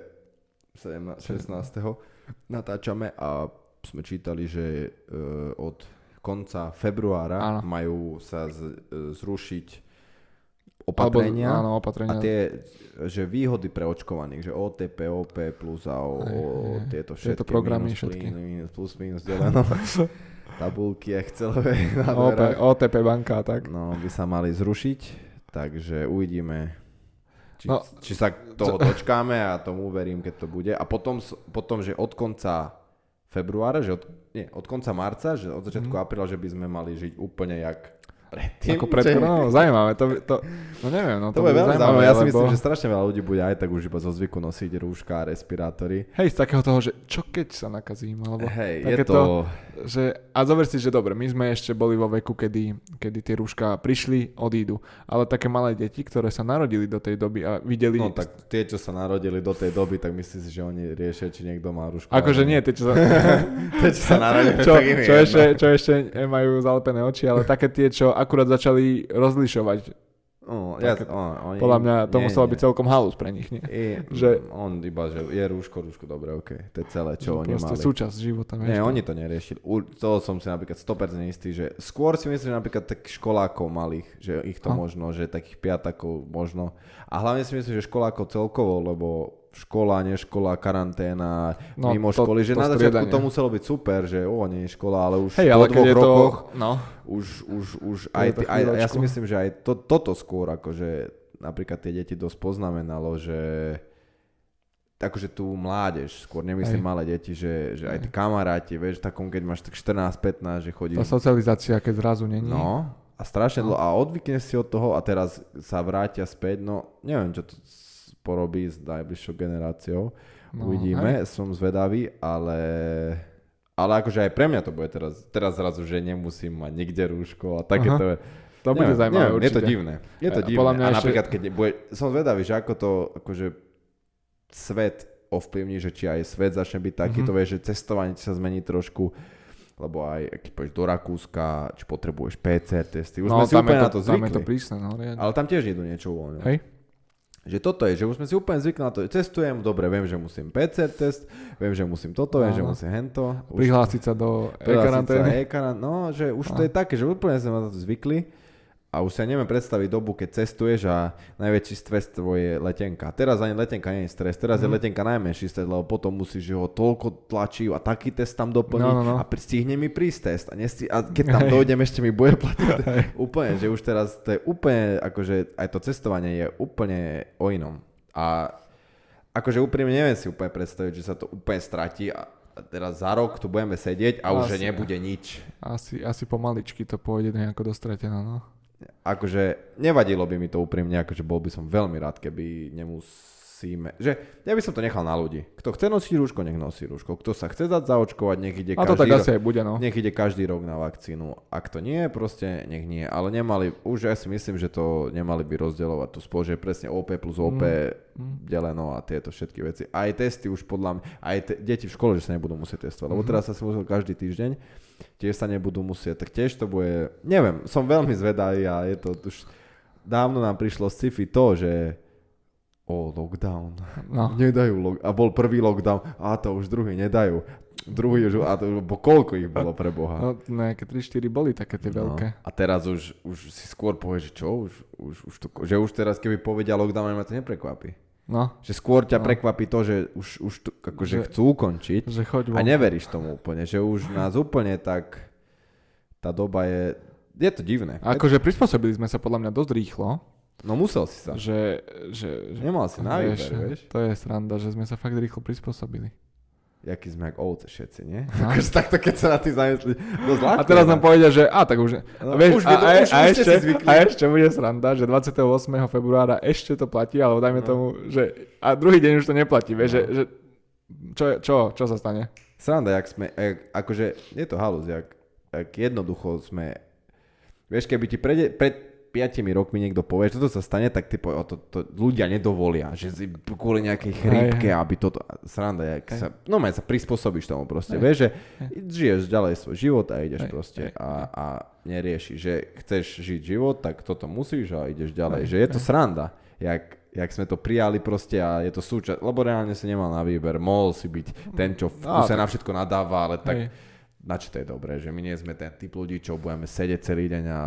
17, 16. natáčame a sme čítali, že uh, od konca februára áno. majú sa z, uh, zrušiť opatrenia, Alebo, áno, opatrenia. A tie, že výhody pre očkovaných, že OTP, OP plus a o, o tieto všetky. Tieto programy minus, všetky. Minus, plus, minus, deleno. Tabulky Excelové OP, OTP banka, tak. No, by sa mali zrušiť, takže uvidíme, či, no, či sa toho dočkáme a tomu verím, keď to bude. A potom, potom že od konca februára, že od, nie, od konca marca, že od začiatku mm. apríla, že by sme mali žiť úplne jak predtým. Ako pred, že... no, zaujímavé, to, to, no neviem, no to, to bude veľmi zaujímavé. Ja si lebo... myslím, že strašne veľa ľudí bude aj tak už iba zo zvyku nosiť rúška a respirátory. Hej, z takého toho, že čo keď sa nakazím, alebo Hej, je to... to... že, a zober si, že dobre, my sme ešte boli vo veku, kedy, kedy tie rúška prišli, odídu, ale také malé deti, ktoré sa narodili do tej doby a videli... No tak tie, čo sa narodili do tej doby, tak myslím si, že oni riešia, či niekto má rúško. Akože nie, tie, čo sa... tie, čo sa narodili, čo, čo, ešte, čo ešte majú zalepené oči, ale také tie, čo akurát začali rozlišovať. Oh, ja, oh, oni, podľa mňa to nie, muselo nie. byť celkom halus pre nich, nie? I, že, on iba, že je rúško, rúško, dobre, ok. To je celé, čo oni mali. súčasť života. Nie, to. oni to neriešili. U, to som si napríklad 100% istý, že skôr si myslím, že napríklad tak školákov malých, že ich to a? možno, že takých piatakov možno. A hlavne si myslím, že školákov celkovo, lebo škola, neškola, karanténa, no, mimo to, školy, že to na začiatku to muselo byť super, že o, nie je škola, ale už hey, ale po dvoch rokoch to, no. už, už, už aj, ty, aj, ja si myslím, že aj to, toto skôr, akože napríklad tie deti dosť poznamenalo, že akože tú mládež, skôr nemyslím aj. malé deti, že, že aj tí kamaráti, vieš, takom, keď máš tak 14-15, že chodí... Tá socializácia, keď zrazu není. No, a strašne dlho, a odvykneš si od toho a teraz sa vrátia späť, no neviem, čo to porobí s najbližšou generáciou. No, Uvidíme, hej. som zvedavý, ale, Ale akože aj pre mňa to bude teraz, teraz zrazu, že nemusím mať nikde rúško a takéto... To bude zaujímavé neviem, Je to divné. Je to divné. Podľa mňa a ešte... napríklad, keď bude, som zvedavý, že ako to, akože svet ovplyvní, že či aj svet začne byť taký, mm-hmm. to vie, že cestovanie sa zmení trošku, lebo aj keď pôjdeš do Rakúska, či potrebuješ PCR testy, už no, sme si úplne to, na to zvykli. Tam je to prísne, no, Ale tam tiež idú niečo uvoľňovať. Hej? Že toto je, že už sme si úplne zvykli na to, cestujem, dobre, viem, že musím PCR test, viem, že musím toto, viem, že musím hento. Prihlásiť sa do e-karantény. no, že už to je také, že úplne sme na to zvykli a už sa neviem predstaviť dobu, keď cestuješ a najväčší stres tvoj je letenka. Teraz ani letenka nie je stres, teraz mm. je mhm. letenka najmenší stres, lebo potom musíš ho toľko tlačiť a taký test tam doplniť no, no, no. a stihne mi prísť test a, nesti- a keď tam dojdem, ešte mi bude platiť. úplne, že už teraz to je úplne, akože aj to cestovanie je úplne o inom. A akože úprimne neviem si úplne predstaviť, že sa to úplne stratí a teraz za rok tu budeme sedieť a asi, už nebude nič. Asi, asi pomaličky to pôjde nejako dostratené, no akože nevadilo by mi to úprimne, akože bol by som veľmi rád, keby nemusíme, že ja by som to nechal na ľudí. Kto chce nosiť rúško, nech nosí rúško. Kto sa chce dať zaočkovať, nech ide A to každý tak asi aj bude, no. Nech ide každý rok na vakcínu. Ak to nie, proste nech nie. Ale nemali, už ja si myslím, že to nemali by rozdielovať tu spolu, že presne OP plus OP mm. mm. deleno a tieto všetky veci. Aj testy už podľa mňa, aj te, deti v škole, že sa nebudú musieť testovať. Lebo mm. teraz sa si musel každý týždeň tiež sa nebudú musieť, tak tiež to bude, neviem, som veľmi zvedavý a je to už, dávno nám prišlo z sci-fi to, že o, lockdown, no. nedajú, lock, a bol prvý lockdown, a to už druhý nedajú, druhý už, a to, bo koľko ich bolo pre Boha? No, nejaké 3-4 boli také tie no. veľké. A teraz už, už si skôr povie, že čo, už, už, už to, že už teraz keby povedia lockdown, ma to neprekvapí. No. Že skôr ťa no. prekvapí to, že už, už to, akože že, chcú ukončiť že choď a neveríš tomu úplne, že už nás úplne tak tá doba je, je to divné. Akože prispôsobili sme sa podľa mňa dosť rýchlo. No musel si sa. Že, že, Nemal si na výber, vieš. To je sranda, že sme sa fakt rýchlo prispôsobili jaký sme ako ovce všetci, nie? No. Akože takto, keď sa na tým zamyslí. A teraz nám povedia, že a tak už, no, vieš, už, a, už, a, už ešte, a ešte bude sranda, že 28. februára ešte to platí, alebo dajme no. tomu, že a druhý deň už to neplatí, vieš, no. že, že čo, čo, čo sa stane? Sranda, jak sme, jak, akože je to halus, jak, jak jednoducho sme, vieš, keby ti prede, pred, 5 rokmi niekto povie, že toto sa stane, tak typo, to, to, ľudia nedovolia, že si kvôli nejakej chrípke, aby toto, sranda, jak sa, no sa prispôsobíš tomu proste, vieš, že žiješ ďalej svoj život a ideš proste a, a neriešiš, že chceš žiť život, tak toto musíš a ideš ďalej, že je to sranda, jak, jak sme to prijali proste a je to súčasť, lebo reálne si nemal na výber, mohol si byť ten, čo v kuse na všetko nadáva, ale tak na čo to je dobré, že my nie sme ten typ ľudí, čo budeme sedieť celý deň a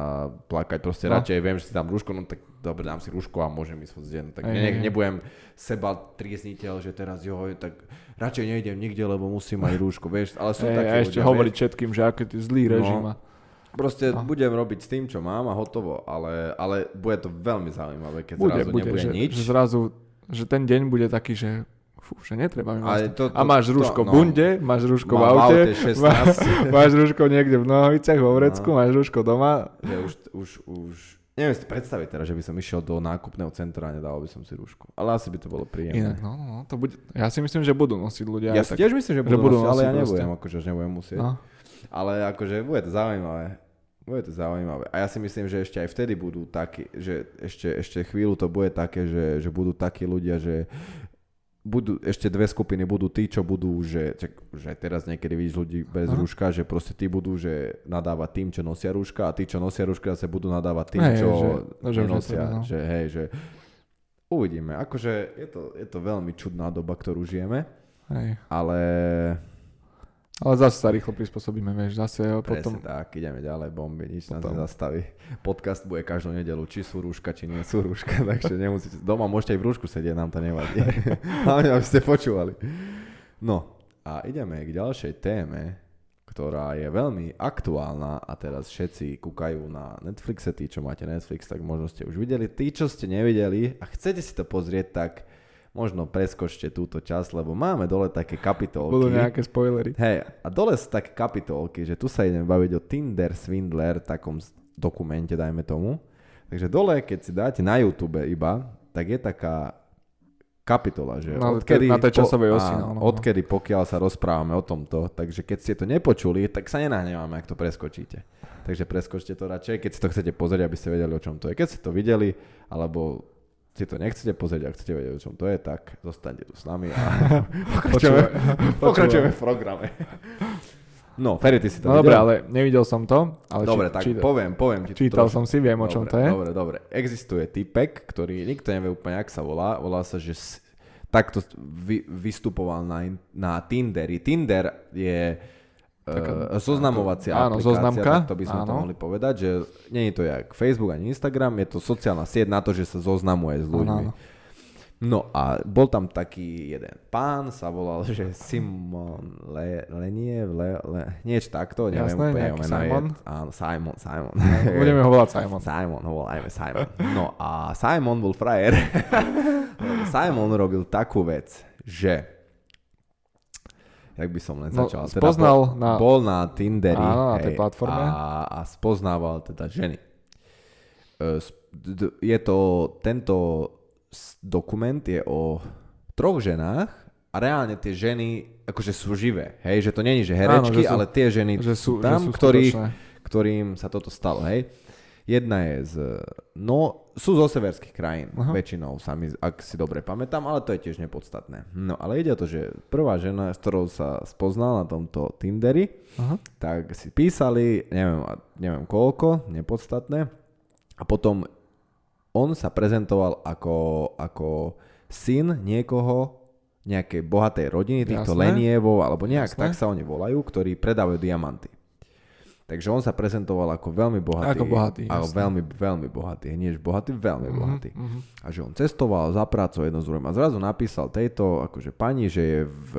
plakať, proste no. radšej viem, že si dám rúško, no tak dobre, dám si rúško a môžem ísť hoď deň. Tak ne, nebudem seba triezniteľ, že teraz jo, tak radšej nejdem nikde, lebo musím mať rúško, vieš, ale sú Ej, také A ešte ľudia, hovoriť vieš? všetkým, že aký je zlý no. režim. No. Proste no. budem robiť s tým, čo mám a hotovo, ale, ale bude to veľmi zaujímavé, keď bude, zrazu bude, nebude že, nič. Že zrazu, že ten deň bude taký, že fú, že netreba mi vlastne. to, to, A máš rúško v no, bunde, máš rúško v aute, máš, máš rúško niekde v nohaviciach, vo vrecku, no. máš rúško doma. Že už, už, už, neviem si predstaviť teraz, že by som išiel do nákupného centra a nedal by som si rúško. Ale asi by to bolo príjemné. Inak, no, no, no to bude, ja si myslím, že budú nosiť ľudia. Ja si tiež myslím, že budú, že budú nosiť, ale ja nebudem, akože, že nebudem musieť. No. Ale akože bude to zaujímavé. Bude to zaujímavé. A ja si myslím, že ešte aj vtedy budú takí, že ešte, ešte chvíľu to bude také, že, že budú takí ľudia, že budú, ešte dve skupiny budú tí, čo budú, že, že teraz niekedy vidíš ľudí bez Aha. rúška, že proste tí budú, že nadávať tým, čo nosia rúška a tí, čo nosia rúška, zase budú nadávať tým, hej, čo že, no, nenosia. Že, no. že hej, že uvidíme. Akože je to, je to veľmi čudná doba, ktorú žijeme, hej. ale ale zase sa rýchlo prispôsobíme, vieš, zase potom... tak, ideme ďalej, bomby, nič potom... nás nezastaví. Podcast bude každú nedelu, či sú rúška, či nie sú rúška, takže nemusíte, doma môžete aj v rúšku sedieť, nám to nevadí. Hlavne, aby ste počúvali. No, a ideme k ďalšej téme, ktorá je veľmi aktuálna a teraz všetci kúkajú na Netflixe, tí, čo máte Netflix, tak možno ste už videli. Tí, čo ste nevideli a chcete si to pozrieť, tak možno preskočte túto časť, lebo máme dole také kapitolky. Budú nejaké spoilery. Hej, a dole sú také kapitolky, že tu sa ideme baviť o Tinder Swindler, takom dokumente, dajme tomu. Takže dole, keď si dáte na YouTube iba, tak je taká kapitola, že no, odkedy, na tej časovej osi, no, no, odkedy pokiaľ sa rozprávame o tomto, takže keď ste to nepočuli, tak sa nenahneváme, ak to preskočíte. Takže preskočte to radšej, keď si to chcete pozrieť, aby ste vedeli, o čom to je. Keď ste to videli, alebo si to nechcete pozrieť, ak chcete vedieť, o čom to je, tak zostaňte tu s nami a pokračujeme, pokračujeme v programe. No, Ferry, ty si to no? Dobre, ale nevidel som to. Ale dobre, či, tak či, poviem, poviem ti Čítal trošku. som si, viem, o čom to je. Dobre, dobre. Existuje typek, ktorý nikto nevie úplne, ak sa volá. Volá sa, že takto vy, vystupoval na, na Tinderi. Tinder je Taká, uh, zoznamovacia áno, aplikácia, zoznamka, tak to by sme áno. to mohli povedať, že nie je to jak Facebook ani Instagram, je to sociálna sieť na to, že sa zoznamuje s ľuďmi. Áno, áno. No a bol tam taký jeden pán, sa volal, že Simon Le, Lenie, Le, Le, niečo takto, neviem Jasné, úplne meno Simon? Je, áno, Simon, Simon. Budeme ho volať Simon. Simon, ho volajme Simon. No a Simon bol frajer. Simon robil takú vec, že jak by som len no, začal. Teda spoznal bol, na... Bol na Tinderi. Áno, na tej platforme. A, a spoznával teda ženy. Je to, tento dokument je o troch ženách a reálne tie ženy akože sú živé, hej, že to není, že herečky, Áno, že sú, ale tie ženy že sú, tam, že sú ktorých, ktorým sa toto stalo, hej. Jedna je z, no, sú zo severských krajín, Aha. väčšinou, sami, ak si dobre pamätám, ale to je tiež nepodstatné. No, ale ide o to, že prvá žena, s ktorou sa spoznal na tomto Tinderi, Aha. tak si písali, neviem, neviem koľko, nepodstatné, a potom on sa prezentoval ako, ako syn niekoho, nejakej bohatej rodiny, týchto Jasné. Lenievov, alebo nejak Jasné. tak sa oni volajú, ktorí predávajú diamanty. Takže on sa prezentoval ako veľmi bohatý. Ako bohatý, Ako veľmi, veľmi bohatý. Nie že bohatý, veľmi uh-huh, bohatý. Uh-huh. A že on cestoval za prácou jedno z druhým. A zrazu napísal tejto akože pani, že je v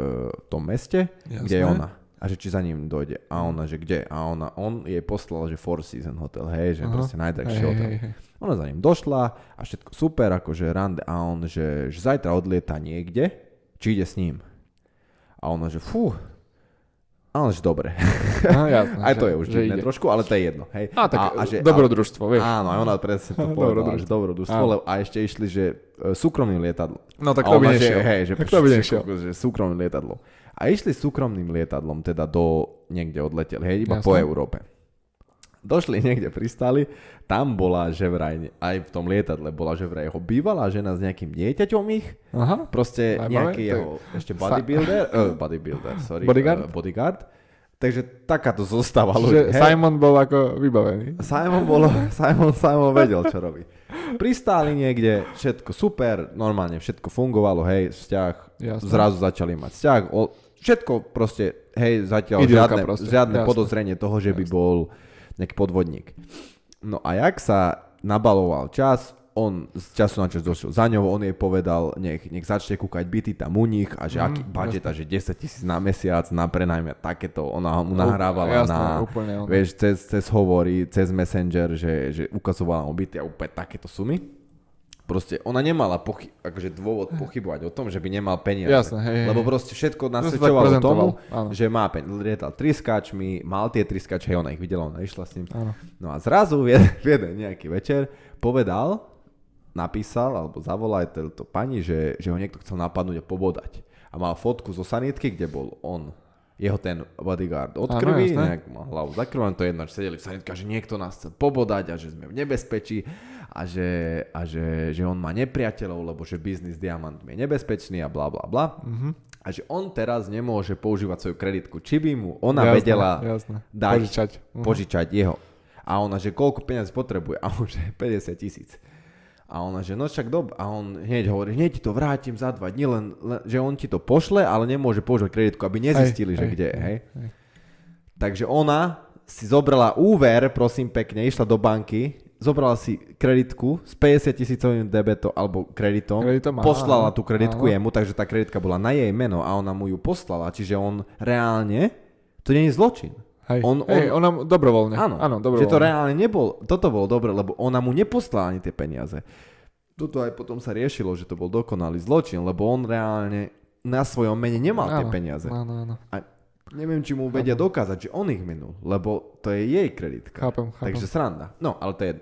tom meste, Jasné. kde je ona. A že či za ním dojde. A ona, že kde? A ona, on jej poslal, že Four Season Hotel, hej, že uh-huh. proste najdrahší hey, hotel. Hey, hey. Ona za ním došla a všetko super, akože rande a on, že, že zajtra odlieta niekde, či ide s ním. A ona, že fú, ale že dobre. No, jasné, aj to je už divné trošku, ale to je jedno. Hej. A, tak a, a že, dobrodružstvo, vieš. Áno, aj ona presne to povedala, že dobrodružstvo, lebo, a ešte išli, že uh, súkromným lietadlom. No tak to by nešiel. Hej, že, tak to by nešiel. Že súkromným lietadlom. A išli súkromným lietadlom, teda do, niekde odleteli, hej, iba Jasne. po Európe došli niekde, pristali, tam bola že vraj, aj v tom lietadle bola že vraj jeho bývalá žena s nejakým dieťaťom ich, Aha, proste nejaký jeho, ešte bodybuilder, uh, bodybuilder, sorry, bodyguard, uh, bodyguard. Takže takáto zostava ľudí. Simon bol ako vybavený. Simon, bol, Simon, Simon vedel, čo robí. Pristáli niekde, všetko super, normálne všetko fungovalo, hej, vzťah, Jasne. zrazu začali mať vzťah, o, všetko proste, hej, zatiaľ Idylka žiadne, proste. žiadne podozrenie toho, že Jasne. by bol nejaký podvodník. No a jak sa nabaloval čas, on z času na čas došiel za ňou, on jej povedal, nech, nech začne kúkať byty tam u nich a že mm, aký budget a že 10 tisíc na mesiac na prenajme takéto, ona mu nahrávala jasné, na, úplne, vieš, cez, cez hovory, cez messenger, že, že ukazovala mu byty a úplne takéto sumy proste ona nemala pochy- akože dôvod pochybovať o tom, že by nemal peniaze. Jasne, hej, Lebo proste všetko nasvedčovalo tomu, áno. že má peniaze. Lietal triskačmi, mal tie triskače, hej, ona ich videla, ona išla s ním. Áno. No a zrazu v jeden, v jeden nejaký večer povedal, napísal alebo zavolal tento pani, že, že ho niekto chcel napadnúť a pobodať. A mal fotku zo sanitky, kde bol on jeho ten bodyguard od krvi, nejak mal hlavu zakrvavenú, to je jedno, že sedeli v sanitke, že niekto nás chce pobodať a že sme v nebezpečí a že, a že, že on má nepriateľov, lebo že biznis diamant je nebezpečný a bla bla bla. Mm-hmm. A že on teraz nemôže používať svoju kreditku. Či by mu ona jasné, vedela jasné. dať, požičať. Uh-huh. požičať jeho. A ona, že koľko peniazí potrebuje? A on, že 50 tisíc. A ona, že no však dob. A on hneď hovorí, hneď ti to vrátim za dva dní, len, len, že on ti to pošle, ale nemôže používať kreditku, aby nezistili, hej, že hej, kde je. Hej. Takže ona si zobrala úver, prosím pekne, išla do banky, zobrala si kreditku s 50 tisícovým debetom alebo kreditom, kreditom poslala tú kreditku áno. jemu, takže tá kreditka bola na jej meno a ona mu ju poslala, čiže on reálne, to nie je zločin. Hej, on, on, hej, ona dobrovoľne. Áno, áno dobrovoľne. že to reálne nebol, toto bolo dobre, lebo ona mu neposlala ani tie peniaze. Toto aj potom sa riešilo, že to bol dokonalý zločin, lebo on reálne na svojom mene nemal áno, tie peniaze. Áno, áno. A neviem, či mu vedia chápem. dokázať, že on ich minul, lebo to je jej kreditka. Chápem, chápem. Takže sranda. No, ale to je...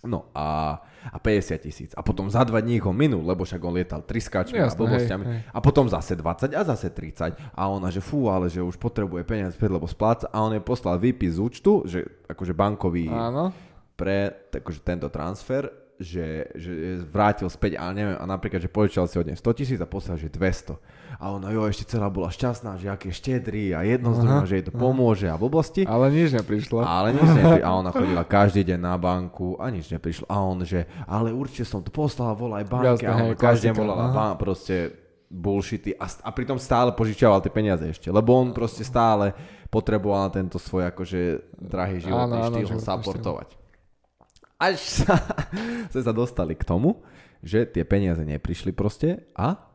No a, a 50 tisíc. A potom za dva dní ho minul, lebo však on lietal triskáčmi a blbostiami. Hej, hej. A potom zase 20 a zase 30. A ona, že fú, ale že už potrebuje peniaze späť, lebo spláca. A on jej poslal výpis z účtu, že akože bankový Áno. pre akože tento transfer že, že vrátil späť, ale neviem, a napríklad, že požičal si od nej 100 tisíc a poslal, že 200. A ona, jo, ešte celá bola šťastná, že je štedrý a jednozdrojná, že jej to pomôže a blbosti. Ale nič neprišlo. Ale nič neprišlo. A ona chodila každý deň na banku a nič neprišlo. A on, že ale určite som to poslal, volaj banke. Jasne, a on každý deň volala bank, proste bullshity a, a pritom stále požičiaval tie peniaze ešte, lebo on proste stále potreboval na tento svoj akože drahý životný áno, štýl áno, supportovať. Až sa, sa dostali k tomu, že tie peniaze neprišli proste a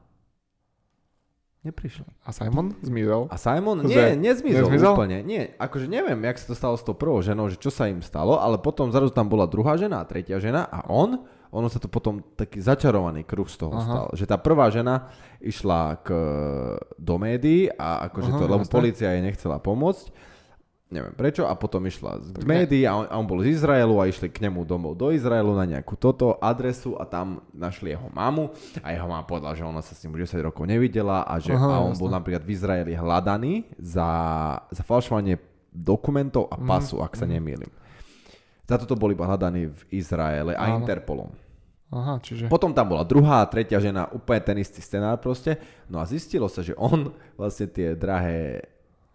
neprišli. A Simon zmizol? A Simon nie, nezmizol, nezmizol úplne. Nie, akože neviem, jak sa to stalo s tou prvou ženou, že čo sa im stalo, ale potom zrazu tam bola druhá žena a tretia žena a on, ono sa to potom taký začarovaný kruh z toho Aha. stal. Že tá prvá žena išla k, do médií a akože Aha, to, lebo policia jej nechcela pomôcť neviem prečo, a potom išla z médií a on, a on bol z Izraelu a išli k nemu domov do Izraelu na nejakú toto adresu a tam našli jeho mamu a jeho mama povedala, že ona sa s ním už 10 rokov nevidela a že Aha, a on jasne. bol napríklad v Izraeli hľadaný za, za falšovanie dokumentov a mhm, pasu, mm, ak sa mm. nemýlim. Za toto bol iba hľadaný v Izraele a Aha. Interpolom. Aha, čiže... Potom tam bola druhá tretia žena, úplne ten istý scenár proste. No a zistilo sa, že on vlastne tie drahé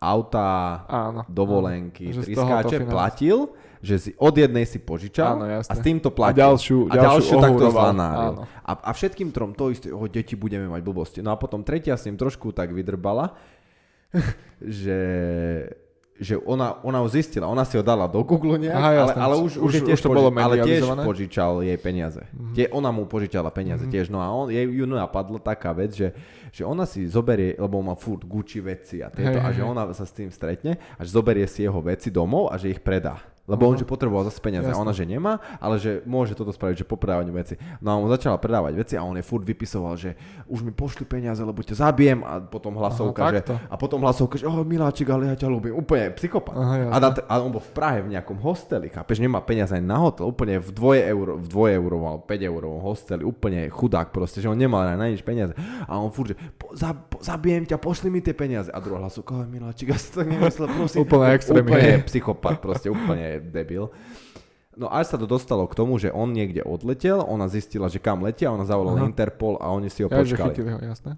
auta, áno, dovolenky, áno. triskáče platil, že si od jednej si požičal áno, a s týmto platil. A ďalšiu, a ďalšiu, ďalšiu takto zlanáril. A, a všetkým trom to isté, o deti budeme mať blbosti. No a potom tretia s ním trošku tak vydrbala, že že ona, ona ho zistila, ona si ho dala do Google nejak, Aha, ale, ale už, už, už, tiež už to bolo ale tiež požičal jej peniaze. Mm-hmm. Tie, ona mu požičala peniaze mm-hmm. tiež, no a on, jej ju napadla taká vec, že, že ona si zoberie, lebo má furt Gucci veci a tieto, hey, a že ona sa s tým stretne a že zoberie si jeho veci domov a že ich predá. Lebo uh-huh. on že potreboval zase peniaze Jasne. ona že nemá, ale že môže toto spraviť, že popredávanie veci. No a on začala predávať veci a on je furt vypisoval, že už mi pošli peniaze, lebo ťa zabijem a potom hlasovka, Aha, že, a potom hlasovka, že oh miláčik, ale ja ťa ľúbim. Úplne psychopat. Aha, a, da, a, on bol v Prahe v nejakom hosteli, chápeš, nemá peniaze ani na hotel, úplne v dvoje euro, v dvoje euro, 5 eurovom hosteli, úplne chudák proste, že on nemal na nič peniaze. A on furt, že po, za, po, zabijem ťa, pošli mi tie peniaze. A druhá hlasovka, oh miláčik, ja si to nemyslel, prosím. úplne extrémne. Úplne psychopat, proste úplne debil. No až sa to dostalo k tomu, že on niekde odletel, ona zistila, že kam letia, ona zavolala Interpol a oni si ho ja, počkali. Že ho, jasné.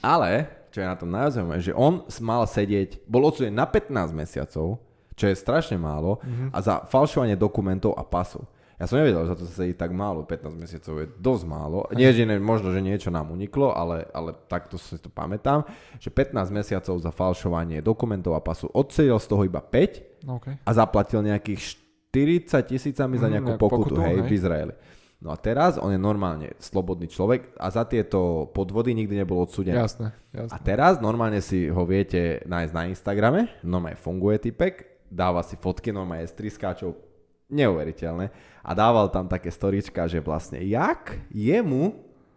Ale, čo je na tom najzaujímavé, že on mal sedieť, bol odsudený na 15 mesiacov, čo je strašne málo, mm-hmm. a za falšovanie dokumentov a pasu. Ja som nevedel, že za to sa sedí tak málo, 15 mesiacov je dosť málo. Nie, že ne, možno, že niečo nám uniklo, ale, ale takto si to pamätám, že 15 mesiacov za falšovanie dokumentov a pasu odsedel z toho iba 5 okay. a zaplatil nejakých 40 tisícami za mhm, nejakú pokutu, pokutu hej, hej, v Izraeli. No a teraz on je normálne slobodný človek a za tieto podvody nikdy nebol odsúdený. Jasné, jasné. A teraz normálne si ho viete nájsť na Instagrame, normálne funguje typek, dáva si fotky normálne z triskáčov, neuveriteľné. A dával tam také storička, že vlastne jak jemu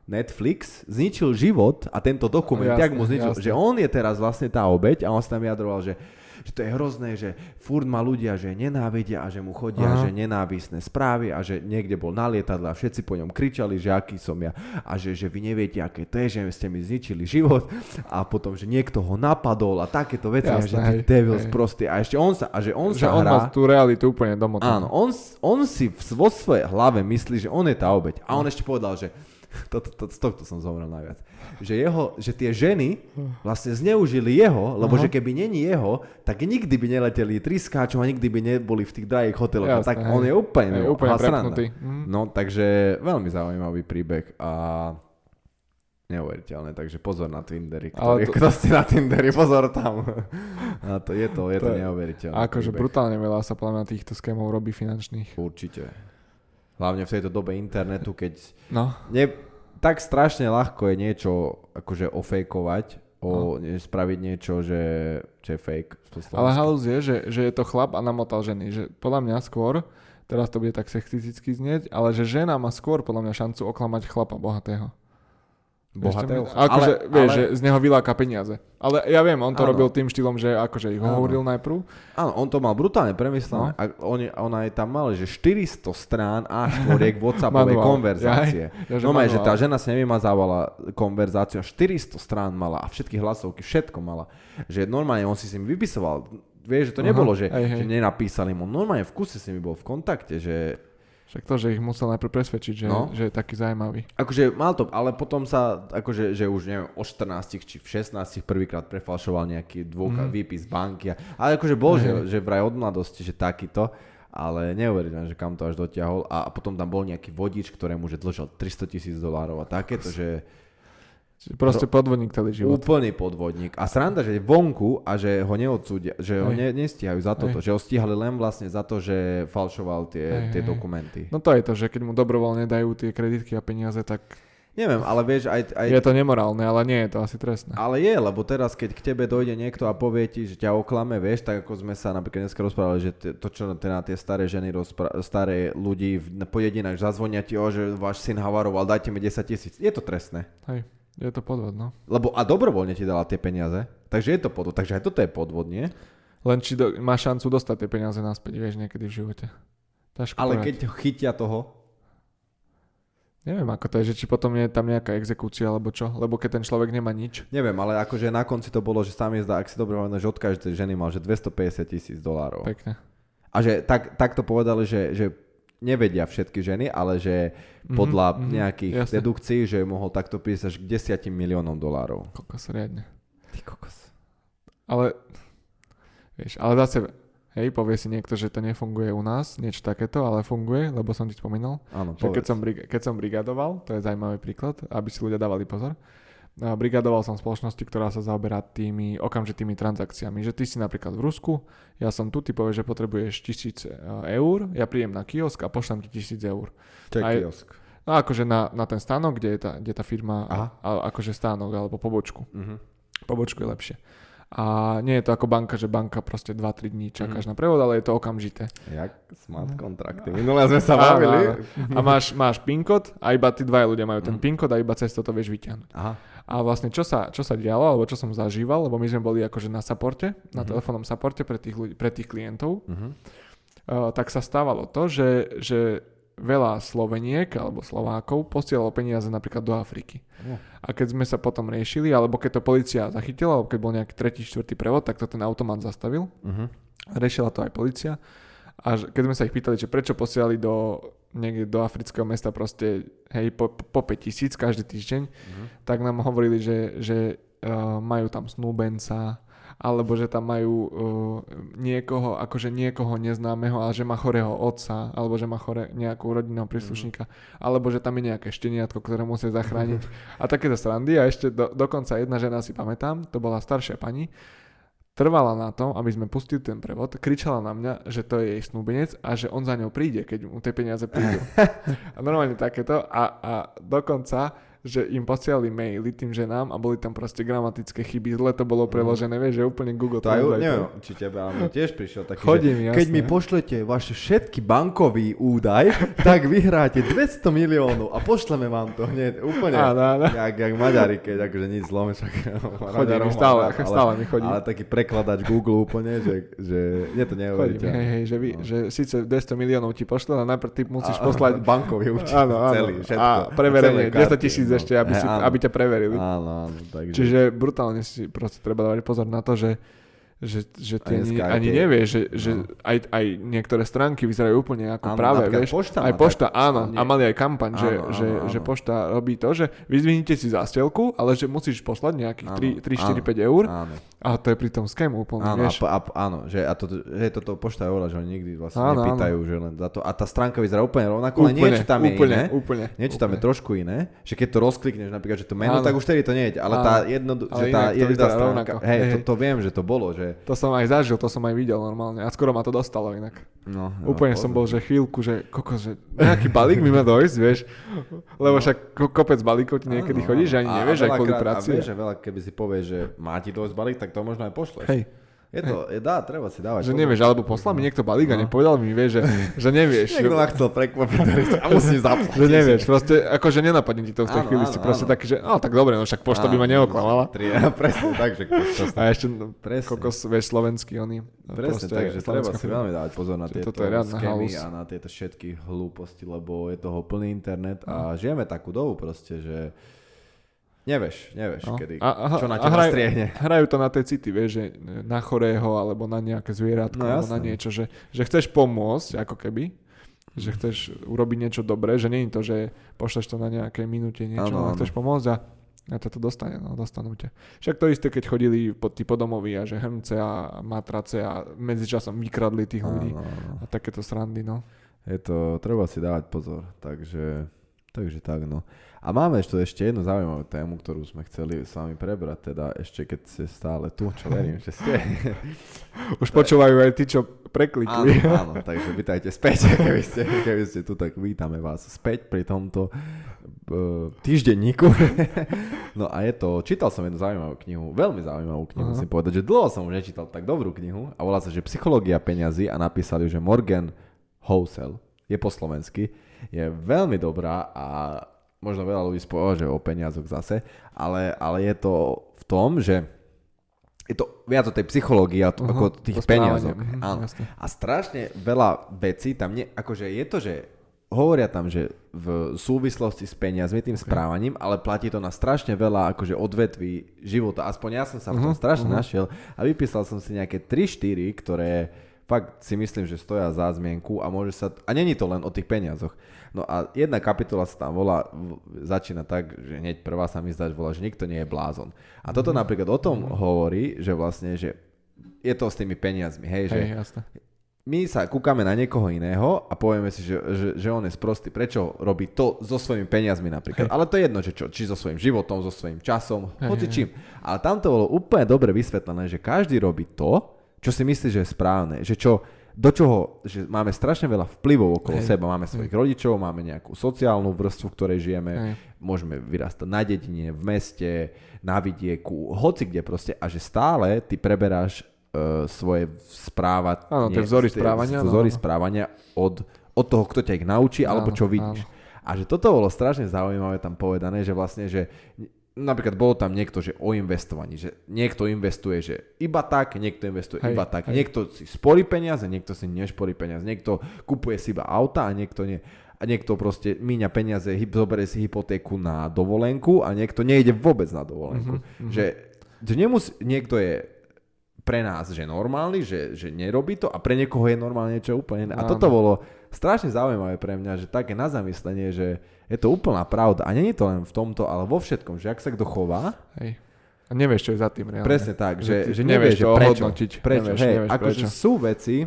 Netflix zničil život a tento dokument, jasne, jak mu zničil, jasne. že on je teraz vlastne tá obeď a on sa tam vyjadroval, že že to je hrozné, že furt ma ľudia, že nenávidia a že mu chodia, Aha. že nenávisné správy a že niekde bol na lietadle a všetci po ňom kričali, že aký som ja. A že, že vy neviete, aké to je, že ste mi zničili život. A potom, že niekto ho napadol a takéto veci, Jasné, a že ty devil sprostý a ešte on sa, a že on že sa on hrá, má tú realitu úplne domotanú. Áno, on, on si vo svojej hlave myslí, že on je tá obeď. A on ešte povedal, že to, to, to, z tohto som zomrel najviac. Že, jeho, že tie ženy vlastne zneužili jeho, lebo uh-huh. že keby není jeho, tak nikdy by neleteli triskáčom a nikdy by neboli v tých drahých hoteloch. Jasne, tak hej. on je úplne, je úplne uh-huh. No takže veľmi zaujímavý príbeh a neuveriteľné, takže pozor na Tindery, ktorý, to... kto ste na Tinderi, pozor tam. A to je to, je to, to neuveriteľné. Akože brutálne veľa sa podľa týchto skémov robí finančných. Určite. Hlavne v tejto dobe internetu, keď no. ne, tak strašne ľahko je niečo akože ofejkovať, o no. spraviť niečo, že, že je fake. Ale halus je, že, že je to chlap a namotal ženy. Že podľa mňa skôr, teraz to bude tak sexisticky znieť, ale že žena má skôr podľa mňa šancu oklamať chlapa bohatého. Bohatého. Akože, ale, vieš, ale... že z neho vyláka peniaze. Ale ja viem, on to ano. robil tým štýlom, že akože ich hovoril najprv. Áno, on to mal brutálne premyslené. No. A on, on aj tam mal, že 400 strán a štvoriek WhatsAppovej konverzácie. Ja, ja, no že tá žena si nevymazávala konverzáciu, 400 strán mala a všetky hlasovky, všetko mala. Že normálne on si s ním vypisoval. Vieš, že to nebolo, Aha, že, hej. že nenapísali mu. Normálne v kuse si mi bol v kontakte, že však to, že ich musel najprv presvedčiť, že, no. že je taký zaujímavý. Akože mal to, ale potom sa, akože, že už neviem, o 14 či v 16 prvýkrát prefalšoval nejaký dvojka, mm. výpis banky. Ale akože bol, mm. že, že vraj od mladosti, že takýto, ale neuveriteľné, že kam to až dotiahol. A, a potom tam bol nejaký vodič, ktorému že dlžal 300 tisíc dolárov a takéto, že Čiže proste podvodník celý život. Úplný podvodník. A sranda, že je vonku a že ho neodsúdia, že ho ne, nestíhajú za toto, Hej. že ho stíhali len vlastne za to, že falšoval tie, Hej. tie dokumenty. No to je to, že keď mu dobrovoľne dajú tie kreditky a peniaze, tak Neviem, ale vieš, aj, aj... Je to nemorálne, ale nie je to asi trestné. Ale je, lebo teraz, keď k tebe dojde niekto a povie ti, že ťa oklame, vieš, tak ako sme sa napríklad dneska rozprávali, že to, čo teda tie staré ženy, rozpra- staré ľudí po jedinách zazvonia ti, o, že váš syn havaroval, dajte mi 10 tisíc. Je to trestné. Hej. Je to podvod, no. Lebo a dobrovoľne ti dala tie peniaze, takže je to podvod. Takže aj toto je podvod, nie? Len či do, má šancu dostať tie peniaze naspäť, vieš, niekedy v živote. Ťažko Ale keď chytia toho? Neviem, ako to je, že či potom je tam nejaká exekúcia alebo čo, lebo keď ten človek nemá nič. Neviem, ale akože na konci to bolo, že sám je zdá, ak si dobre že od každej ženy mal, že 250 tisíc dolárov. Pekne. A že tak, tak to povedali, že, že nevedia všetky ženy, ale že mm-hmm, podľa mm-hmm, nejakých jasne. dedukcií, že mohol takto prísť až k 10 miliónom dolárov. Kokos, riadne. Ty kokos. Ale, vieš, ale zase, hej, povie si niekto, že to nefunguje u nás, niečo takéto, ale funguje, lebo som ti spomínal. Áno, že keď som, keď som brigadoval, to je zaujímavý príklad, aby si ľudia dávali pozor, brigadoval som spoločnosti, ktorá sa zaoberá tými okamžitými transakciami. Že ty si napríklad v Rusku, ja som tu, ty povieš, že potrebuješ tisíc e, eur, ja príjem na kiosk a pošlem ti tisíc eur. Čo je Aj, kiosk? No akože na, na ten stánok, kde je tá, kde tá firma, a, akože stánok alebo pobočku. Uh-huh. Pobočku je lepšie. A nie je to ako banka, že banka proste 2-3 dní čakáš mm. na prevod, ale je to okamžité. Jak smart kontrakty. Minulé sme sa bavili. A máš, máš PIN kód a iba tí dvaja ľudia majú ten mm. PIN kód a iba cez to vieš vyťahnuť. Aha. A vlastne čo sa, čo sa dialo, alebo čo som zažíval, lebo my sme boli akože na supporte, na mm. telefónnom supporte pre tých, ľudí, pre tých klientov, mm-hmm. uh, tak sa stávalo to, že, že veľa Sloveniek alebo Slovákov posielalo peniaze napríklad do Afriky. Uh. A keď sme sa potom riešili, alebo keď to policia zachytila, alebo keď bol nejaký tretí, štvrtý prevod, tak to ten automat zastavil. Uh-huh. Riešila to aj policia. A keď sme sa ich pýtali, že prečo posielali do, niekde do afrického mesta proste hej, po, po 5 tisíc každý týždeň, uh-huh. tak nám hovorili, že, že uh, majú tam snúbenca, alebo že tam majú uh, niekoho, akože niekoho neznámeho, ale že má chorého otca, alebo že má chore nejakú rodinného príslušníka, mm. alebo že tam je nejaké šteniatko, ktoré musí zachrániť. A takéto srandy. A ešte do, dokonca jedna žena si pamätám, to bola staršia pani, trvala na tom, aby sme pustili ten prevod, kričala na mňa, že to je jej snúbenec a že on za ňou príde, keď mu tie peniaze prídu. a normálne takéto. A, a dokonca že im posielali maily tým ženám a boli tam proste gramatické chyby, zle to bolo mhm. preložené, mm. vieš, že úplne Google to aj, neviem, či tebe, ale tiež prišiel taký, Chodím, že keď mi pošlete vaše všetky bankový údaj, tak vyhráte 200 miliónov a pošleme vám to hneď úplne, áno, áno. Jak, jak Maďari, keď akože nič zlome, však chodím mi stále, ale, stále mi chodí. Ale taký prekladač Google úplne, že, že nie to neuveríte. Hej, hej, že, vy, no. že síce 200 miliónov ti pošle, ale najprv ty musíš a, poslať bankový účet, celý, všetko. A preverenie, 200 tisíc tisíc ešte, aby, si, aby ťa preverili. Áno, áno. Takže... Čiže brutálne si proste treba dávať pozor na to, že že, že ty ani, ani nevieš, že, no. že aj, aj niektoré stránky vyzerajú úplne ako áno, práve, vieš. Pošta aj pošta, tak, áno. Nie. A mali aj kampaň, áno, že, áno, že, áno. že pošta robí to, že vyzvihnite si zástielku, ale že musíš poslať nejakých 3, 3 4, 5 eur. Áno. A to je pri tom scam úplne, áno, vieš. A, a, áno, že, a to, že toto pošta je oveľa, že oni nikdy vlastne áno, nepýtajú, áno. že len za to. A tá stránka vyzerá úplne rovnako, úplne, ale niečo tam úplne, je iné. Úplne, niečo úplne. tam je trošku iné. Že keď to rozklikneš napríklad, že to meno, tak už vtedy to nie je. Ale tá jedno, že tá jedna stránka, hej, to viem, že to bolo, že... To som aj zažil to som aj videl normálne. A skoro ma to dostalo inak. No, no, Úplne som bol, že chvíľku, že kokos, že nejaký balík mi má dojsť, vieš. Lebo no. však kopec balíkov ti niekedy chodí, že ani nevieš, aj kvôli práci. A vieš, že veľa, keby si povieš, že má ti dojsť balík, tak to možno aj pošleš. Hej. Je to, je, dá, treba si dávať. Že nevieš, alebo poslal mi niekto balík a no. nepovedal mi, vieš, že, že nevieš. Niekto ma chcel prekvapiť a musím zaplatiť. Že nevieš, proste akože nenapadne ti to v tej chvíli, si proste taký, že no tak dobre, no však pošta by ma neoklamala. Tri, presne tak, že A ešte no, presne. kokos, vieš, slovenský oni. Presne, takže treba si veľmi dávať pozor na tieto skémy a na tieto všetky hlúposti, lebo je toho plný internet a no. žijeme takú dobu proste, že Nevieš, nevieš, no. kedy, a, a, čo na teba hraj, striehne. Hrajú to na tej city, vieš, že na chorého, alebo na nejaké zvieratko, no, alebo na niečo, že, že chceš pomôcť, ako keby, že chceš urobiť niečo dobré, že nie je to, že pošleš to na nejaké minúte niečo, ano, ale chceš pomôcť a a to dostane, no, dostanú ťa. Však to isté, keď chodili po, tí podomoví a že hrnce a matrace a medzičasom vykradli tých ľudí a takéto srandy, no. Je to, treba si dávať pozor, takže, takže tak, no. A máme ešte, ešte jednu zaujímavú tému, ktorú sme chceli s vami prebrať, teda ešte keď ste stále tu, čo verím, že ste. Už počúvajú aj tí, čo preklikli. Áno, áno, takže vítajte späť, keby ste, keby ste tu, tak vítame vás späť pri tomto uh, týždenníku. no a je to, čítal som jednu zaujímavú knihu, veľmi zaujímavú knihu, uh-huh. musím povedať, že dlho som už nečítal tak dobrú knihu a volá sa, že Psychológia peňazí a napísali že Morgan Housel, je po slovensky, je veľmi dobrá a možno veľa ľudí že o peniazoch zase, ale, ale je to v tom, že je to viac o tej psychológii uh-huh, ako tých peniazok. Uh-huh, Áno. A strašne veľa vecí tam, nie, akože je to, že hovoria tam, že v súvislosti s peniazmi, tým okay. správaním, ale platí to na strašne veľa akože odvetví života. Aspoň ja som sa v tom uh-huh, strašne uh-huh. našiel a vypísal som si nejaké 3-4, ktoré fakt si myslím, že stoja za zmienku a môže sa... A není to len o tých peniazoch. No a jedna kapitola sa tam volá, začína tak, že hneď prvá sa mi zdá, že volá, že nikto nie je blázon. A toto mm. napríklad o tom mm. hovorí, že vlastne, že je to s tými peniazmi, hej, hej že jasne. my sa kúkame na niekoho iného a povieme si, že, že, že on je sprostý, prečo robí to so svojimi peniazmi napríklad. Hej. Ale to je jedno, že čo, či so svojím životom, so svojím časom, hej, hoci hej. čím. Ale tam to bolo úplne dobre vysvetlené, že každý robí to, čo si myslí, že je správne, že čo, do čoho, že máme strašne veľa vplyvov okolo Hej. seba. Máme svojich Hej. rodičov, máme nejakú sociálnu vrstvu, v ktorej žijeme, Hej. môžeme vyrastať na dedine, v meste, na vidieku, hoci kde proste a že stále ty preberáš uh, svoje správa, áno, nie, vzory správania, vzory no. správania od, od toho, kto ťa ich naučí, áno, alebo čo vidíš. Áno. A že toto bolo strašne zaujímavé tam povedané, že vlastne, že napríklad bolo tam niekto, že o investovaní, že niekto investuje, že iba tak, niekto investuje hej, iba tak, hej. niekto si sporí peniaze, niekto si nešporí peniaze, niekto kupuje si iba auta a niekto nie. A niekto proste míňa peniaze, zoberie si hypotéku na dovolenku a niekto nejde vôbec na dovolenku. Mm-hmm. Že, že nemusí, niekto je pre nás, že normálny, že, že nerobí to a pre niekoho je normálne niečo úplne iné. A toto bolo strašne zaujímavé pre mňa, že také na zamyslenie, že je to úplná pravda. A není to len v tomto, ale vo všetkom, že ak sa kto chová, Hej. A nevieš, čo je za tým reálne. Presne tak, že, že, že nevieš, že prečo. Prečo, nevieš, hej, nevieš akože sú veci,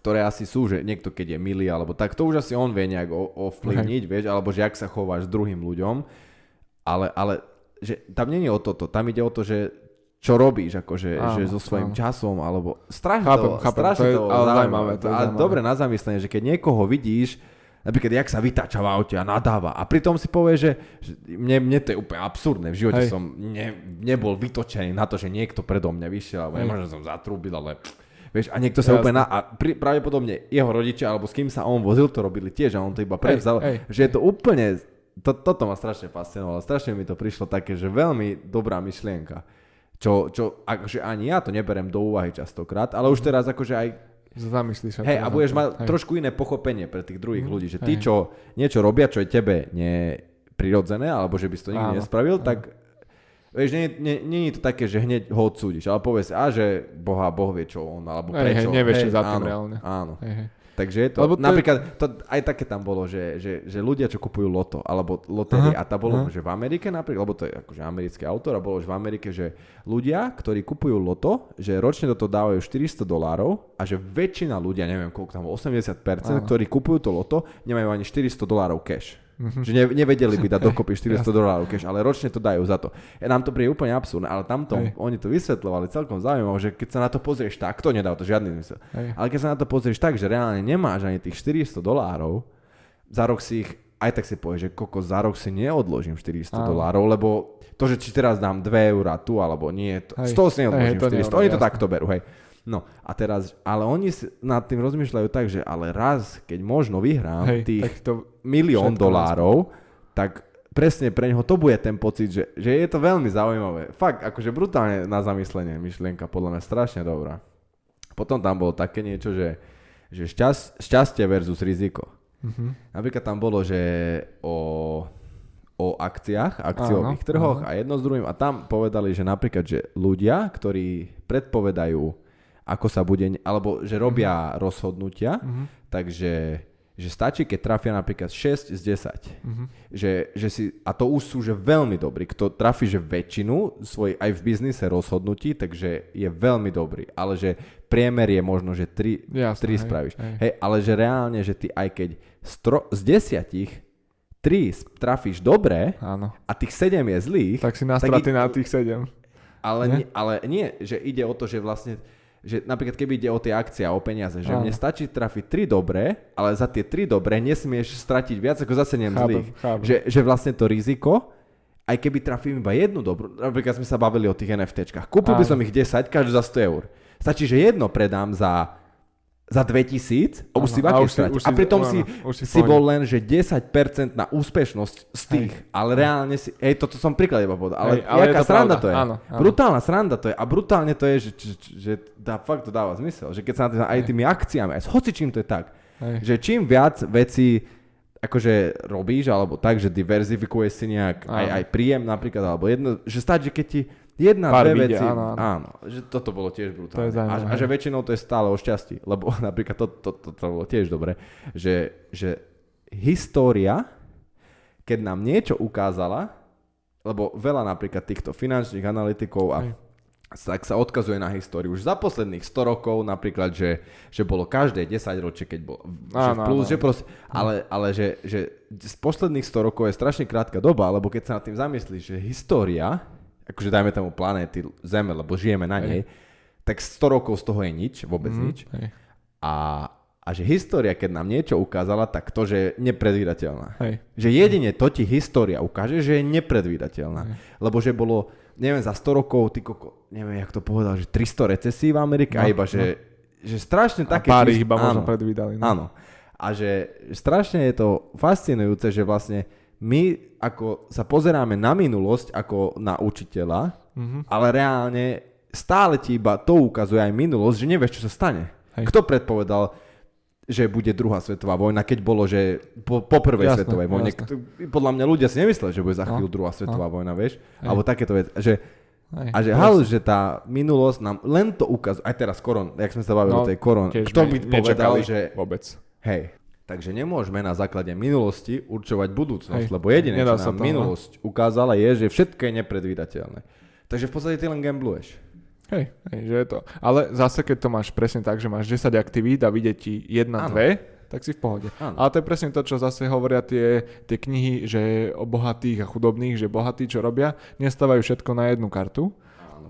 ktoré asi sú, že niekto keď je milý, alebo tak, to už asi on vie nejak ovplyvniť, vieš, alebo že ak sa chováš s druhým ľuďom, ale, ale že tam není o toto, tam ide o to, že čo robíš, akože, áno, že so svojím áno. časom, alebo strašne chápem, to, chápem, strašne to, je, to ale zaujímavé. To je a dobre na zamyslenie, že keď niekoho vidíš, Napríklad, jak sa vytáča v aute a nadáva. A pritom si povie, že, že mne, mne to je úplne absurdné. V živote Hej. som ne, nebol vytočený na to, že niekto predo mňa vyšiel, alebo nemôžem som zatrúbil, ale... Vieš, a niekto sa Jasne. úplne na, a pri, pravdepodobne jeho rodičia, alebo s kým sa on vozil, to robili tiež a on to iba prevzal. Hej, hej. Že je to úplne, to, toto ma strašne fascinovalo. Strašne mi to prišlo také, že veľmi dobrá myšlienka. Čo, čo akože ani ja to neberem do úvahy častokrát, ale už mhm. teraz akože aj Zamyslíš. Hej, a budeš mať hej. trošku iné pochopenie pre tých druhých mm, ľudí, že tí, čo niečo robia, čo je tebe neprirodzené, alebo že by si to nikdy Áno. nespravil, Áno. tak Vieš, nie, nie, nie je to také, že hneď ho odsúdiš, ale povieš, a že Boha, Boh vie čo on, alebo prečo. Hej, nevieš, hej, za tým áno, reálne. Áno. Hej, hej. Takže je to, Lebo to napríklad, to, aj také tam bolo, že, že, že ľudia, čo kupujú loto, alebo lotérie, a to bolo, uh-huh. že v Amerike napríklad, lebo to je akože americký autor, a bolo, že v Amerike, že ľudia, ktorí kupujú loto, že ročne do toho dávajú 400 dolárov a že väčšina ľudia, neviem koľko tam, 80%, uh-huh. ktorí kupujú to loto, nemajú ani 400 dolárov cash. Mm-hmm. Že ne, nevedeli by dať dokopy 400 dolárov cash, ale ročne to dajú za to. E, nám to príde úplne absurdné, ale tamto Hej. oni to vysvetľovali celkom zaujímavé, že keď sa na to pozrieš tak, to nedá to žiadny zmysel. Hej. Ale keď sa na to pozrieš tak, že reálne nemáš ani tých 400 dolárov, za rok si ich aj tak si povieš, že koko za rok si neodložím 400 Áno. dolárov, lebo to, že či teraz dám 2 eurá tu, alebo nie, to, z toho si neodložím hej, 400. Oni to jasné. takto berú, hej. No a teraz, ale oni nad tým rozmýšľajú tak, že ale raz, keď možno vyhrám hej, tých to milión dolárov, tak presne pre neho to bude ten pocit, že, že je to veľmi zaujímavé. Fakt, akože brutálne na zamyslenie myšlienka, podľa mňa strašne dobrá. Potom tam bolo také niečo, že, že šťast, šťastie versus riziko. Mm-hmm. Napríklad tam bolo, že o, o akciách, akciových áno, trhoch áno. a jedno s druhým. A tam povedali, že napríklad, že ľudia, ktorí predpovedajú, ako sa bude, alebo že robia mm-hmm. rozhodnutia, mm-hmm. takže že stačí, keď trafia napríklad 6 z 10. Mm-hmm. Že, že si, a to už sú že veľmi dobrí. Kto trafí že väčšinu svoj aj v biznise rozhodnutí, takže je veľmi dobrý. Ale že priemer je možno, že 3, Jasne, 3 hej, spravíš. Hej. hej, ale že reálne, že ty aj keď stro, z desiatich 3 trafíš dobre Áno. a tých 7 je zlých. Tak si nastratí na tých 7. Ale nie? Nie, ale nie, že ide o to, že vlastne že napríklad keby ide o tie akcie a o peniaze, že Áno. mne stačí trafiť 3 dobré, ale za tie 3 dobré nesmieš stratiť viac ako za 7 zlých. Že, že vlastne to riziko, aj keby trafím iba jednu dobrú, napríklad sme sa bavili o tých NFTčkách, kúpil Áno. by som ich 10, každú za 100 eur. Stačí, že jedno predám za za 2000 a už si v a, a pritom si, si, si bol len, že 10% na úspešnosť z tých, hej. ale reálne si, hej, toto som príklad iba povedal, ale, hej, ale jaká sranda pravda. to je. Áno, áno. Brutálna sranda to je a brutálne to je, že, že, že dá, fakt to dáva zmysel, že keď sa na tým, aj tými akciami, aj s hocičím to je tak, hej. že čím viac veci akože robíš, alebo tak, že diverzifikuješ si nejak aj, aj príjem napríklad, alebo jedno, že stať, že keď ti Jedna, Pár dve veci. Áno, áno. áno, že toto bolo tiež brutálne. To a, a že väčšinou to je stále o šťastí, lebo napríklad to, to, to, to bolo tiež dobre, že, že história, keď nám niečo ukázala, lebo veľa napríklad týchto finančných analytikov a tak sa odkazuje na históriu. Už za posledných 100 rokov napríklad, že, že bolo každé 10 ročie, keď bol že plus, áno. že proste, ale, ale že, že z posledných 100 rokov je strašne krátka doba, lebo keď sa nad tým zamyslíš, že história akože dajme tomu planéty Zeme, lebo žijeme na nej, hej. tak 100 rokov z toho je nič, vôbec mm, nič. Hej. A, a že história, keď nám niečo ukázala, tak to, že je nepredvídateľná. Hej. Že jedine to ti história ukáže, že je nepredvídateľná. Hej. Lebo že bolo, neviem, za 100 rokov, ty koko, neviem, jak to povedal, že 300 recesí v Amerike, no, a iba, no. že, že strašne a také... pár ich iba možno predvídali. No. Áno. A že strašne je to fascinujúce, že vlastne my ako sa pozeráme na minulosť ako na učiteľa, mm-hmm. ale reálne stále ti iba to ukazuje aj minulosť, že nevieš, čo sa stane. Hej. Kto predpovedal, že bude druhá svetová vojna, keď bolo, že po, po prvej jasne, svetovej vojne. Jasne. Podľa mňa ľudia si nemysleli, že bude za no, chvíľu druhá svetová no. vojna, vieš? Hej. Alebo takéto veci. Že, Hej, a že hal, že tá minulosť nám len to ukazuje, aj teraz koron, jak sme sa bavili no, o tej koron, kto by povedal, že... Vôbec. Hej, Takže nemôžeme na základe minulosti určovať budúcnosť, Hej, lebo jediné, čo nám to, minulosť no. ukázala, je, že všetko je nepredvídateľné. Takže v podstate ty len gambluješ. Hej, hej, že je to. Ale zase, keď to máš presne tak, že máš 10 aktivít a vidie ti jedna, ano. dve, tak si v pohode. Ano. Ale to je presne to, čo zase hovoria tie, tie knihy, že o bohatých a chudobných, že bohatí, čo robia, nestávajú všetko na jednu kartu,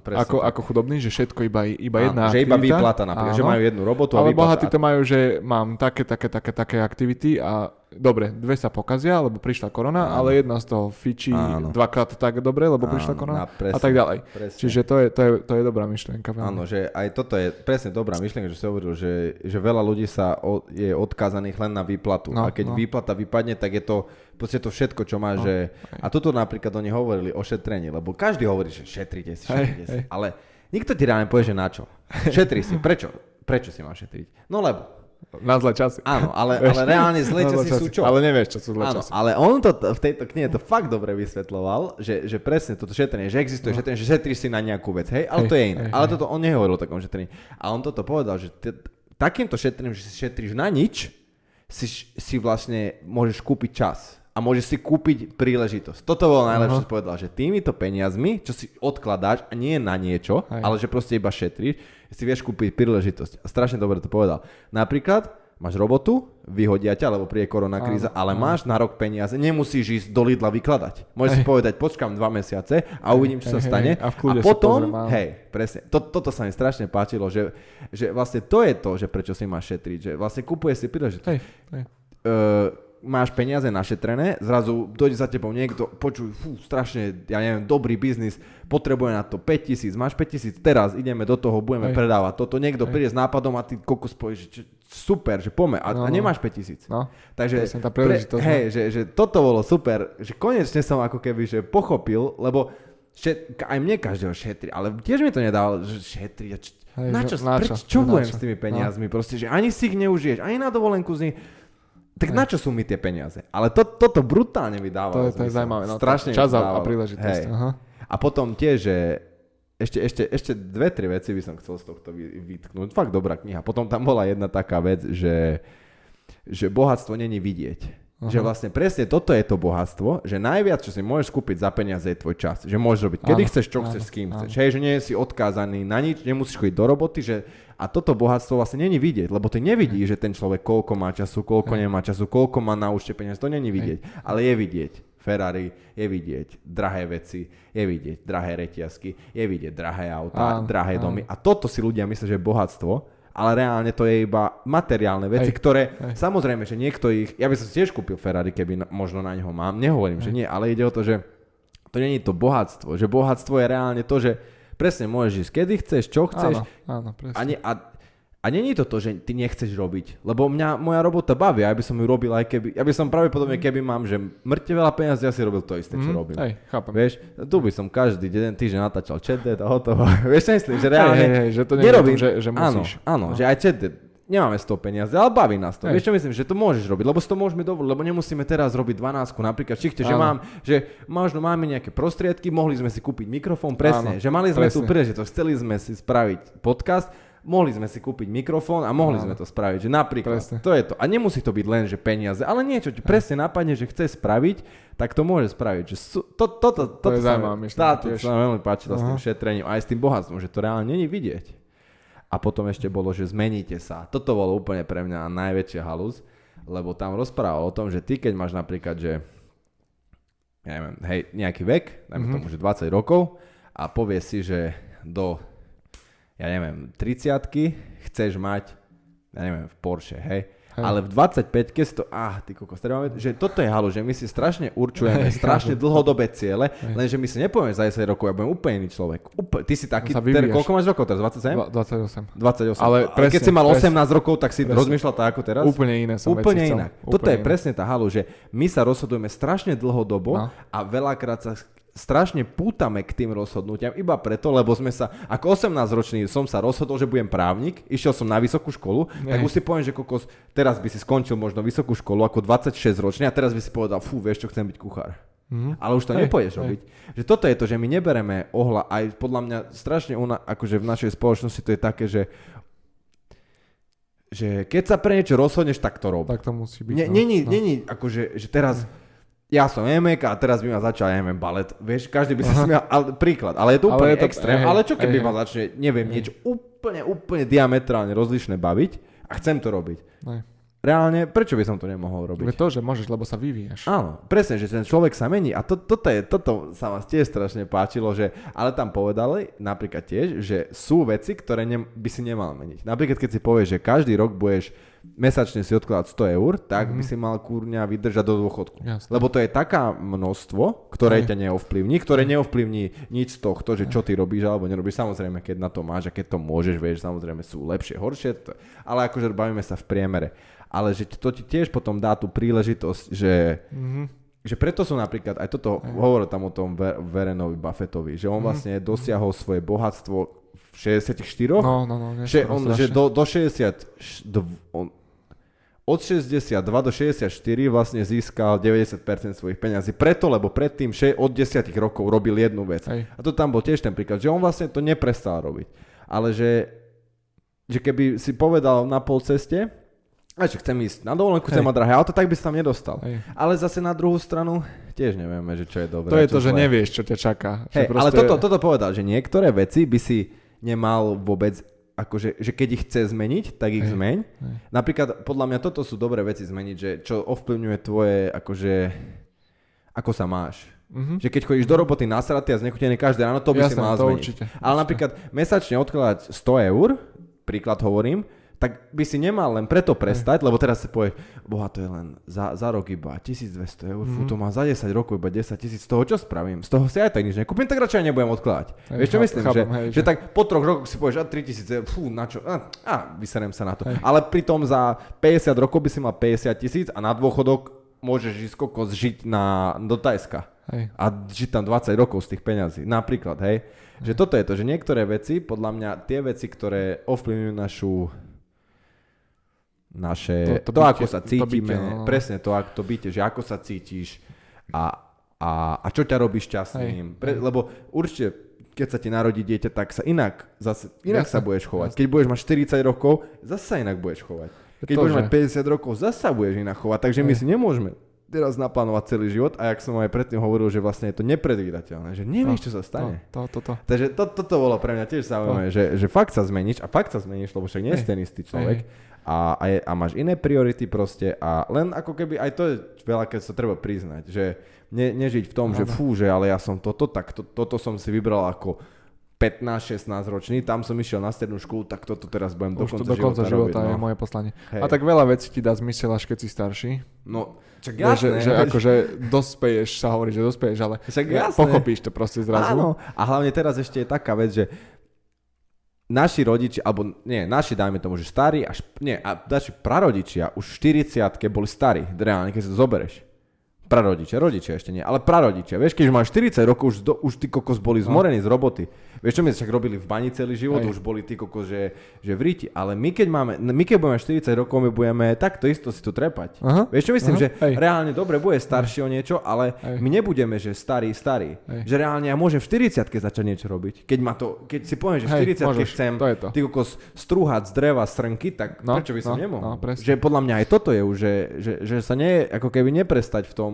presne. Ako, ako chudobný, že všetko iba, iba áno, jedna že aktivita. iba výplata napríklad, áno. že majú jednu robotu Ale výplata. bohatí to majú, že mám také, také, také, také aktivity a dobre, dve sa pokazia, lebo prišla korona, áno. ale jedna z toho fičí áno. dvakrát tak dobre, lebo áno, prišla korona presne, a tak ďalej. Presne. Čiže to je, to, je, to je dobrá myšlienka. Áno, že aj toto je presne dobrá myšlienka, že si hovoril, že, že veľa ľudí sa o, je odkázaných len na výplatu. No, a keď no. výplata vypadne, tak je to proste to všetko, čo má, no, že... A toto napríklad oni hovorili o šetrení, lebo každý hovorí, že šetrite si, šetrite si. Ale nikto ti reálne povie, že na čo. Šetri si. Prečo? Prečo si máš šetriť? No lebo. Na zlé časy. Áno, ale, ale reálne zlé časy, časy sú čo? Ale nevieš, čo sú zlé Áno, časy. ale on to v tejto knihe to fakt dobre vysvetloval, že, že presne toto šetrenie, že existuje no. šetrenie, že šetríš si na nejakú vec, hej, ale hej, to je iné. Hej, ale hej. toto on nehovoril o takom šetrení. A on toto povedal, že t- takýmto šetrením, že si šetríš na nič, si, si vlastne môžeš kúpiť čas a môžeš si kúpiť príležitosť. Toto bolo najlepšie, uh-huh. povedal, že týmito peniazmi, čo si odkladáš a nie na niečo, Aj. ale že proste iba šetríš, si vieš kúpiť príležitosť. A strašne dobre to povedal. Napríklad, máš robotu, vyhodia ťa, lebo príde korona kríza, ale áno. máš na rok peniaze, nemusíš ísť do Lidla vykladať. Môžeš si povedať, počkám dva mesiace a uvidím, čo sa stane. a, a potom, pozriem, hej, presne, to, toto sa mi strašne páčilo, že, že vlastne to je to, že prečo si máš šetriť, že vlastne kupuje si príležitosť. Hej, hej. Uh, máš peniaze našetrené, zrazu dojde za tebou niekto, počuj, fú, strašne, ja neviem, dobrý biznis, potrebuje na to 5000, máš 5000, teraz ideme do toho, budeme Hej. predávať toto, niekto Hej. príde s nápadom a ty kokos povieš, že super, že pome a, no, a no. nemáš 5000. No, Takže pre, hej, no. že, že toto bolo super, že konečne som ako keby že pochopil, lebo šet, aj mne každého šetri, ale tiež mi to nedával, že šetri, Hej, na čo, na čo, preč, čo budem s tými no. peniazmi, no. proste, že ani si ich neužiješ, ani na dovolenku z nich, tak Hej. na čo sú mi tie peniaze? Ale to, toto brutálne mi dáva. To, je, to je zaujímavé. No, Strašne čas a príležitosť. Aha. A potom tiež, že ešte, ešte, ešte dve, tri veci by som chcel z tohto vytknúť. Fakt dobrá kniha. Potom tam bola jedna taká vec, že, že bohatstvo není vidieť. Aha. Že vlastne presne toto je to bohatstvo, že najviac, čo si môžeš kúpiť za peniaze je tvoj čas. Že môžeš robiť kedy áno, chceš, čo áno, chceš, s kým áno. chceš. Hej, že nie si odkázaný na nič, nemusíš chodiť do roboty, že a toto bohatstvo vlastne není vidieť, lebo ty nevidíš, že ten človek koľko má času, koľko Hej. nemá času, koľko má na účte peniaze, to není vidieť, Hej. ale je vidieť. Ferrari, je vidieť drahé veci, je vidieť drahé reťazky, je vidieť drahé autá, drahé áno. domy. A toto si ľudia myslia, že je bohatstvo ale reálne to je iba materiálne veci, hej, ktoré, hej. samozrejme, že niekto ich, ja by som si tiež kúpil Ferrari, keby na, možno na neho mám, nehovorím, hej. že nie, ale ide o to, že to je to bohatstvo, že bohatstvo je reálne to, že presne môžeš ísť kedy chceš, čo chceš áno, áno, presne. A, nie, a a není to to, že ty nechceš robiť, lebo mňa moja robota baví, ja by som ju robil aj keby, ja by som pravdepodobne, mm. keby mám, že mŕte veľa peniazí, ja si robil to isté, čo mm, robím. Hej, chápem. Vieš, tu by som každý jeden týždeň natáčal chatdet a hotovo. Vieš, myslím, že reálne, hej, hej, že to nerobím, tom, že, že musíš. Áno, áno no. že aj chatdet, nemáme z toho peniaze, ale baví nás to. Hej. Vieš čo myslím, že to môžeš robiť, lebo si to môžeme dovoliť, lebo nemusíme teraz robiť 12 napríklad čichte, že mám, že možno máme nejaké prostriedky, mohli sme si kúpiť mikrofón, presne, Áno, že mali sme presne. tú príležitosť, chceli sme si spraviť podcast, mohli sme si kúpiť mikrofón a mohli no. sme to spraviť. Že napríklad, presne. to je to. A nemusí to byť len, že peniaze, ale niečo ti presne napadne, že chce spraviť, tak to môže spraviť. Že su, to, to, to, to, to je zaujímavé myšlenka tiež. sa veľmi páčilo s tým šetrením, aj s tým bohatstvom, že to reálne není vidieť. A potom ešte bolo, že zmeníte sa. Toto bolo úplne pre mňa najväčšia halus, lebo tam rozprával o tom, že ty keď máš napríklad, že ja neviem, hej, nejaký vek, dajme mm-hmm. tomu, že 20 rokov a povie si, že do ja neviem, 30 chceš mať, ja neviem, v Porsche, hej, Hej. Ale v 25 keď si to, ah, ty kokos, máme, že toto je halu, že my si strašne určujeme Hej, strašne dlhodobé ciele, Hej. lenže my si nepovieme za 10 rokov, ja budem úplne iný človek. Úplne, ty si taký, teda, koľko máš rokov teraz, 27? 28. 28. Ale presne, keď si mal 18 presne, rokov, tak si presne. rozmýšľal tak ako teraz? Úplne iné som Úplne inak. Úplne Toto je iné. presne tá halu, že my sa rozhodujeme strašne dlhodobo no. a veľakrát sa strašne pútame k tým rozhodnutiam iba preto, lebo sme sa, ako 18-ročný som sa rozhodol, že budem právnik, išiel som na vysokú školu, Nie. tak už si poviem, že kokos, teraz by si skončil možno vysokú školu ako 26-ročný a teraz by si povedal, fú, vieš čo, chcem byť kuchár. Mm-hmm. Ale už to hej, nepoješ hej. robiť. Že toto je to, že my nebereme ohľa, aj podľa mňa strašne una, akože v našej spoločnosti to je také, že že keď sa pre niečo rozhodneš, tak to rob. Tak to musí byť. No. Není, no. není akože, že teraz ja som Emek a teraz by ma začal, ja neviem, balet. Vieš, každý by sa smial, ale, príklad, ale je to úplne je to, extrém. Hej, ale čo keby hej, ma začne, neviem, hej. niečo úplne, úplne diametrálne rozlišné baviť a chcem to robiť. Hej. Reálne, prečo by som to nemohol robiť? To, že môžeš, lebo sa vyvíjaš. Áno, presne, že ten človek sa mení a to, toto, je, toto sa ma tiež strašne páčilo, že, ale tam povedali napríklad tiež, že sú veci, ktoré ne, by si nemal meniť. Napríklad, keď si povieš, že každý rok budeš mesačne si odkladať 100 eur, tak mm-hmm. by si mal kúrňa vydržať do dôchodku. Jasne. Lebo to je taká množstvo, ktoré Aj. ťa neovplyvní, ktoré neovplyvní nič z tohto, že čo ty robíš alebo nerobíš. Samozrejme, keď na to máš a keď to môžeš, vieš, samozrejme sú lepšie, horšie, ale akože bavíme sa v priemere ale že to ti tiež potom dá tú príležitosť, že, mm-hmm. že preto sú napríklad, aj toto aj. hovoril tam o tom Verenovi Buffettovi, že on mm-hmm. vlastne dosiahol svoje bohatstvo v 64? No, no, no. Že, on, že do, do 60, do, on, od 62 do 64 vlastne získal 90% svojich peňazí. Preto, lebo predtým še, od 10 rokov robil jednu vec. Aj. A to tam bol tiež ten príklad, že on vlastne to neprestal robiť. Ale že, že keby si povedal na pol ceste, a že chcem ísť na dovolenku, chcem mať drahé auto, tak by si tam nedostal. Hej. Ale zase na druhú stranu tiež nevieme, že čo je dobré. To je to, že nevieš, čo ťa čaká. Hej. Ale toto, toto povedal, že niektoré veci by si nemal vôbec akože, že keď ich chce zmeniť, tak ich hej, zmeň. Hej. Napríklad, podľa mňa toto sú dobré veci zmeniť, že čo ovplyvňuje tvoje, akože, ako sa máš. Mm-hmm. Že keď chodíš do roboty nasratý a znechutený každé ráno, to by Jasne, si mal zmeniť. Určite, Ale určite. napríklad mesačne odkladať 100 eur, príklad hovorím, tak by si nemal len preto prestať, lebo teraz si povie, boha, to je len za, za rok iba 1200 eur, mm-hmm. fú, to má za 10 rokov iba 10 tisíc, z toho čo spravím? Z toho si aj tak nič nekúpim, tak radšej nebudem odkladať. Hej, Vieš čo myslím? Chápam, že, hej, že, že, tak po troch rokoch si povieš, a 3000 eur, fú, na čo? A, a vyserem sa na to. Hej. Ale pritom za 50 rokov by si mal 50 tisíc a na dôchodok môžeš ísť kokos žiť na, do Tajska. Hej. A žiť tam 20 rokov z tých peňazí. Napríklad, hej. Že toto je to, že niektoré veci, podľa mňa tie veci, ktoré ovplyvňujú našu naše, to, to, to byte, ako sa cítime, to byte, no. presne to, ako to byte, že ako sa cítiš a, a, a čo ťa robí šťastným. Pre, lebo určite, keď sa ti narodí dieťa, tak sa inak, zase, inak jasne, sa budeš chovať. Jasne. Keď budeš mať 40 rokov, zase sa inak budeš chovať. Keď to, budeš že... mať 50 rokov, zase sa budeš inak chovať. Takže Hej. my si nemôžeme teraz naplánovať celý život a jak som aj predtým hovoril, že vlastne je to nepredvídateľné, že nevieš, čo sa stane. To, to, to, to. Takže to, toto bolo pre mňa tiež zaujímavé, že, že fakt sa zmeníš a fakt sa zmeníš, lebo však nie si ten istý človek. Hej a, a, je, a máš iné priority proste a len ako keby aj to je veľa, keď sa treba priznať, že ne, nežiť v tom, no, že fú, že ale ja som toto, tak to, toto som si vybral ako 15-16 ročný, tam som išiel na strednú školu, tak toto teraz budem do konca, do konca života, života robiť, no. je moje poslanie. Hej. A tak veľa vecí ti dá zmysel, až keď si starší. No, čak jasné. Že, že akože dospeješ, sa hovorí, že dospeješ, ale čak pochopíš to proste zrazu. Áno, a hlavne teraz ešte je taká vec, že naši rodiči, alebo nie, naši dajme tomu, že starí, až, nie, a naši prarodičia už v 40 boli starí, reálne, keď sa to zoberieš prarodičia, rodičia ešte nie, ale prarodičia. Vieš, keď máš 40 rokov, už, do, už ty kokos boli no. zmorení z roboty. Vieš, čo my však robili v bani celý život, Aj. už boli ty kokos, že, že v ríti. Ale my keď máme, my keď budeme 40 rokov, my budeme takto isto si tu trepať. Aha. Vieš, čo myslím, Aha. že Aj. reálne dobre bude starší o niečo, ale Aj. my nebudeme, že starý, starý. Aj. Že reálne ja môžem v 40 začať niečo robiť. Keď ma to, keď si poviem, že v 40 keď chcem to to. ty kokos strúhať z dreva srnky, tak no, prečo by som no, nemohol? No, že podľa mňa aj toto je už, že, že, že sa nie, ako keby neprestať v tom,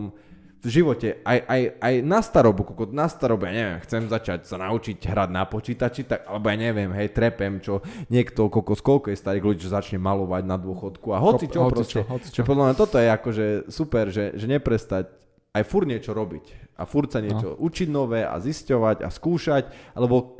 v živote, aj, aj, aj na starobu, koko, na starobu, ja neviem, chcem začať sa naučiť hrať na počítači, tak, alebo ja neviem, hej, trepem, čo niekto, kokos, koľko je starých ľudí, čo začne malovať na dôchodku a hoci čo, hoci proste, čo, hoci čo. Že podľa mňa toto je akože super, že, že neprestať aj fur niečo robiť a fur sa niečo no. učiť nové a zisťovať a skúšať, alebo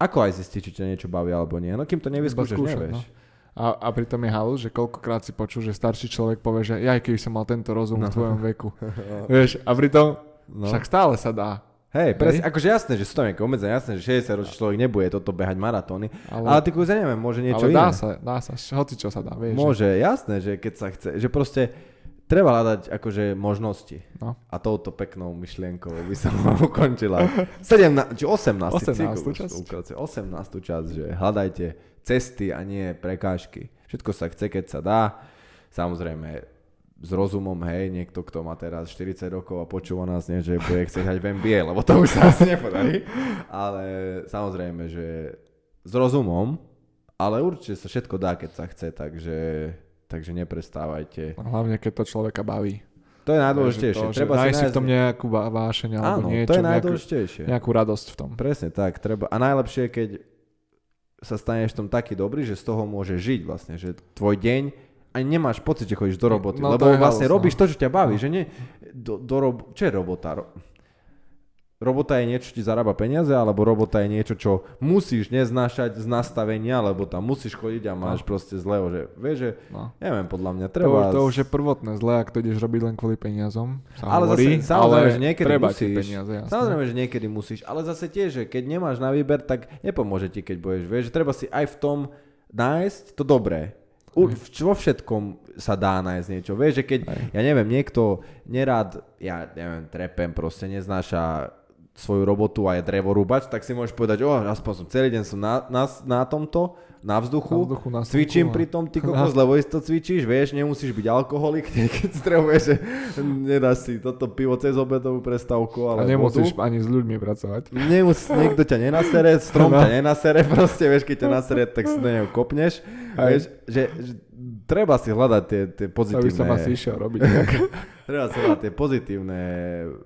ako aj zistiť, či ťa niečo baví alebo nie. No kým to nevyskúšaš, nevieš. No. A, a pritom je halus, že koľkokrát si počul, že starší človek povie, že ja keby som mal tento rozum no. v tvojom veku. Vieš, a pritom no. však stále sa dá. Hej, presne, akože jasné, že sú tam nejaké obmedzenia, jasné, že 60 ročný človek nebude toto behať maratóny, ale, ale ty ja neviem, môže niečo ale dá iné. sa, dá sa, hoci čo sa dá, vieš. Môže, že... jasné, že keď sa chce, že proste treba hľadať akože možnosti. No. A touto peknou myšlienkou by som ukončila 17, či 18. 18. Cyklus, 18. 18. časť, že hľadajte cesty a nie prekážky. Všetko sa chce, keď sa dá. Samozrejme, s rozumom, hej, niekto, kto má teraz 40 rokov a počúva nás, nie, že bude chcieť hať v NBA, lebo to už sa asi nepodarí. Ale samozrejme, že s rozumom, ale určite sa všetko dá, keď sa chce, takže, takže neprestávajte. Hlavne, keď to človeka baví. To je najdôležitejšie. To, treba si, si v tom nejakú vášeň alebo Áno, niečo, to je najdôležitejšie. Nejakú, nejakú radosť v tom. Presne tak. Treba. A najlepšie, keď sa staneš v tom taký dobrý, že z toho môžeš žiť vlastne, že tvoj deň ani nemáš pocit, že chodíš do roboty, no, lebo vlastne halus, robíš no. to, čo ťa baví, no. že nie do, do rob... čo je robota? Robota je niečo, čo ti zarába peniaze, alebo robota je niečo, čo musíš neznášať z nastavenia, lebo tam musíš chodiť a máš no. proste zlého, že vieš, že no. neviem, podľa mňa treba... To, to už je prvotné zle, ak to ideš robiť len kvôli peniazom. Ale hovorí, zase, samozrejme, ale že niekedy treba musíš. Peniaze, jasné. Samozrejme, že niekedy musíš, ale zase tiež, že keď nemáš na výber, tak nepomôže ti, keď budeš, vieš, že treba si aj v tom nájsť to dobré. U, vo všetkom sa dá nájsť niečo. Vieš, že keď, aj. ja neviem, niekto nerád, ja neviem, trepem, proste neznáša svoju robotu a je drevorúbač, tak si môžeš povedať, o, aspoň som celý deň som na, na, na tomto, na vzduchu, na vzduchu na cvičím pri tom, ty kokos, lebo isto cvičíš, vieš, nemusíš byť alkoholik, keď strebuješ, že nedáš si toto pivo cez obedovú prestávku, ale A nemusíš vodu. ani s ľuďmi pracovať. Nemus, niekto ťa nenasere, strom no. ťa nenasere, proste, vieš, keď ťa nasere, tak si do neho kopneš, vieš, že, že treba si hľadať tie, tie pozitívne... Aby som asi išiel robiť. treba si hľadať tie pozitívne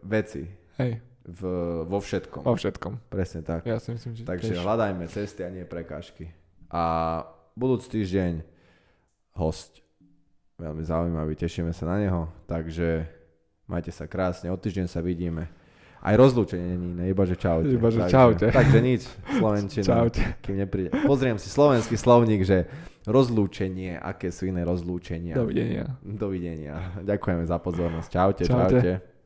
veci. Hej v, vo všetkom. Vo všetkom. Presne tak. Ja si myslím, že Takže tiež. hľadajme cesty a nie prekážky. A budúci týždeň host. Veľmi zaujímavý, tešíme sa na neho. Takže majte sa krásne, o týždeň sa vidíme. Aj rozlúčenie nie iné, iba že čaute. Iba že takže, čaute. Takže nič, Slovenčina. Čaute. Kým nepríde. Pozriem si slovenský slovník, že rozlúčenie, aké sú iné rozlúčenia. Dovidenia. Dovidenia. Ďakujeme za pozornosť. Čaute, čaute. čaute.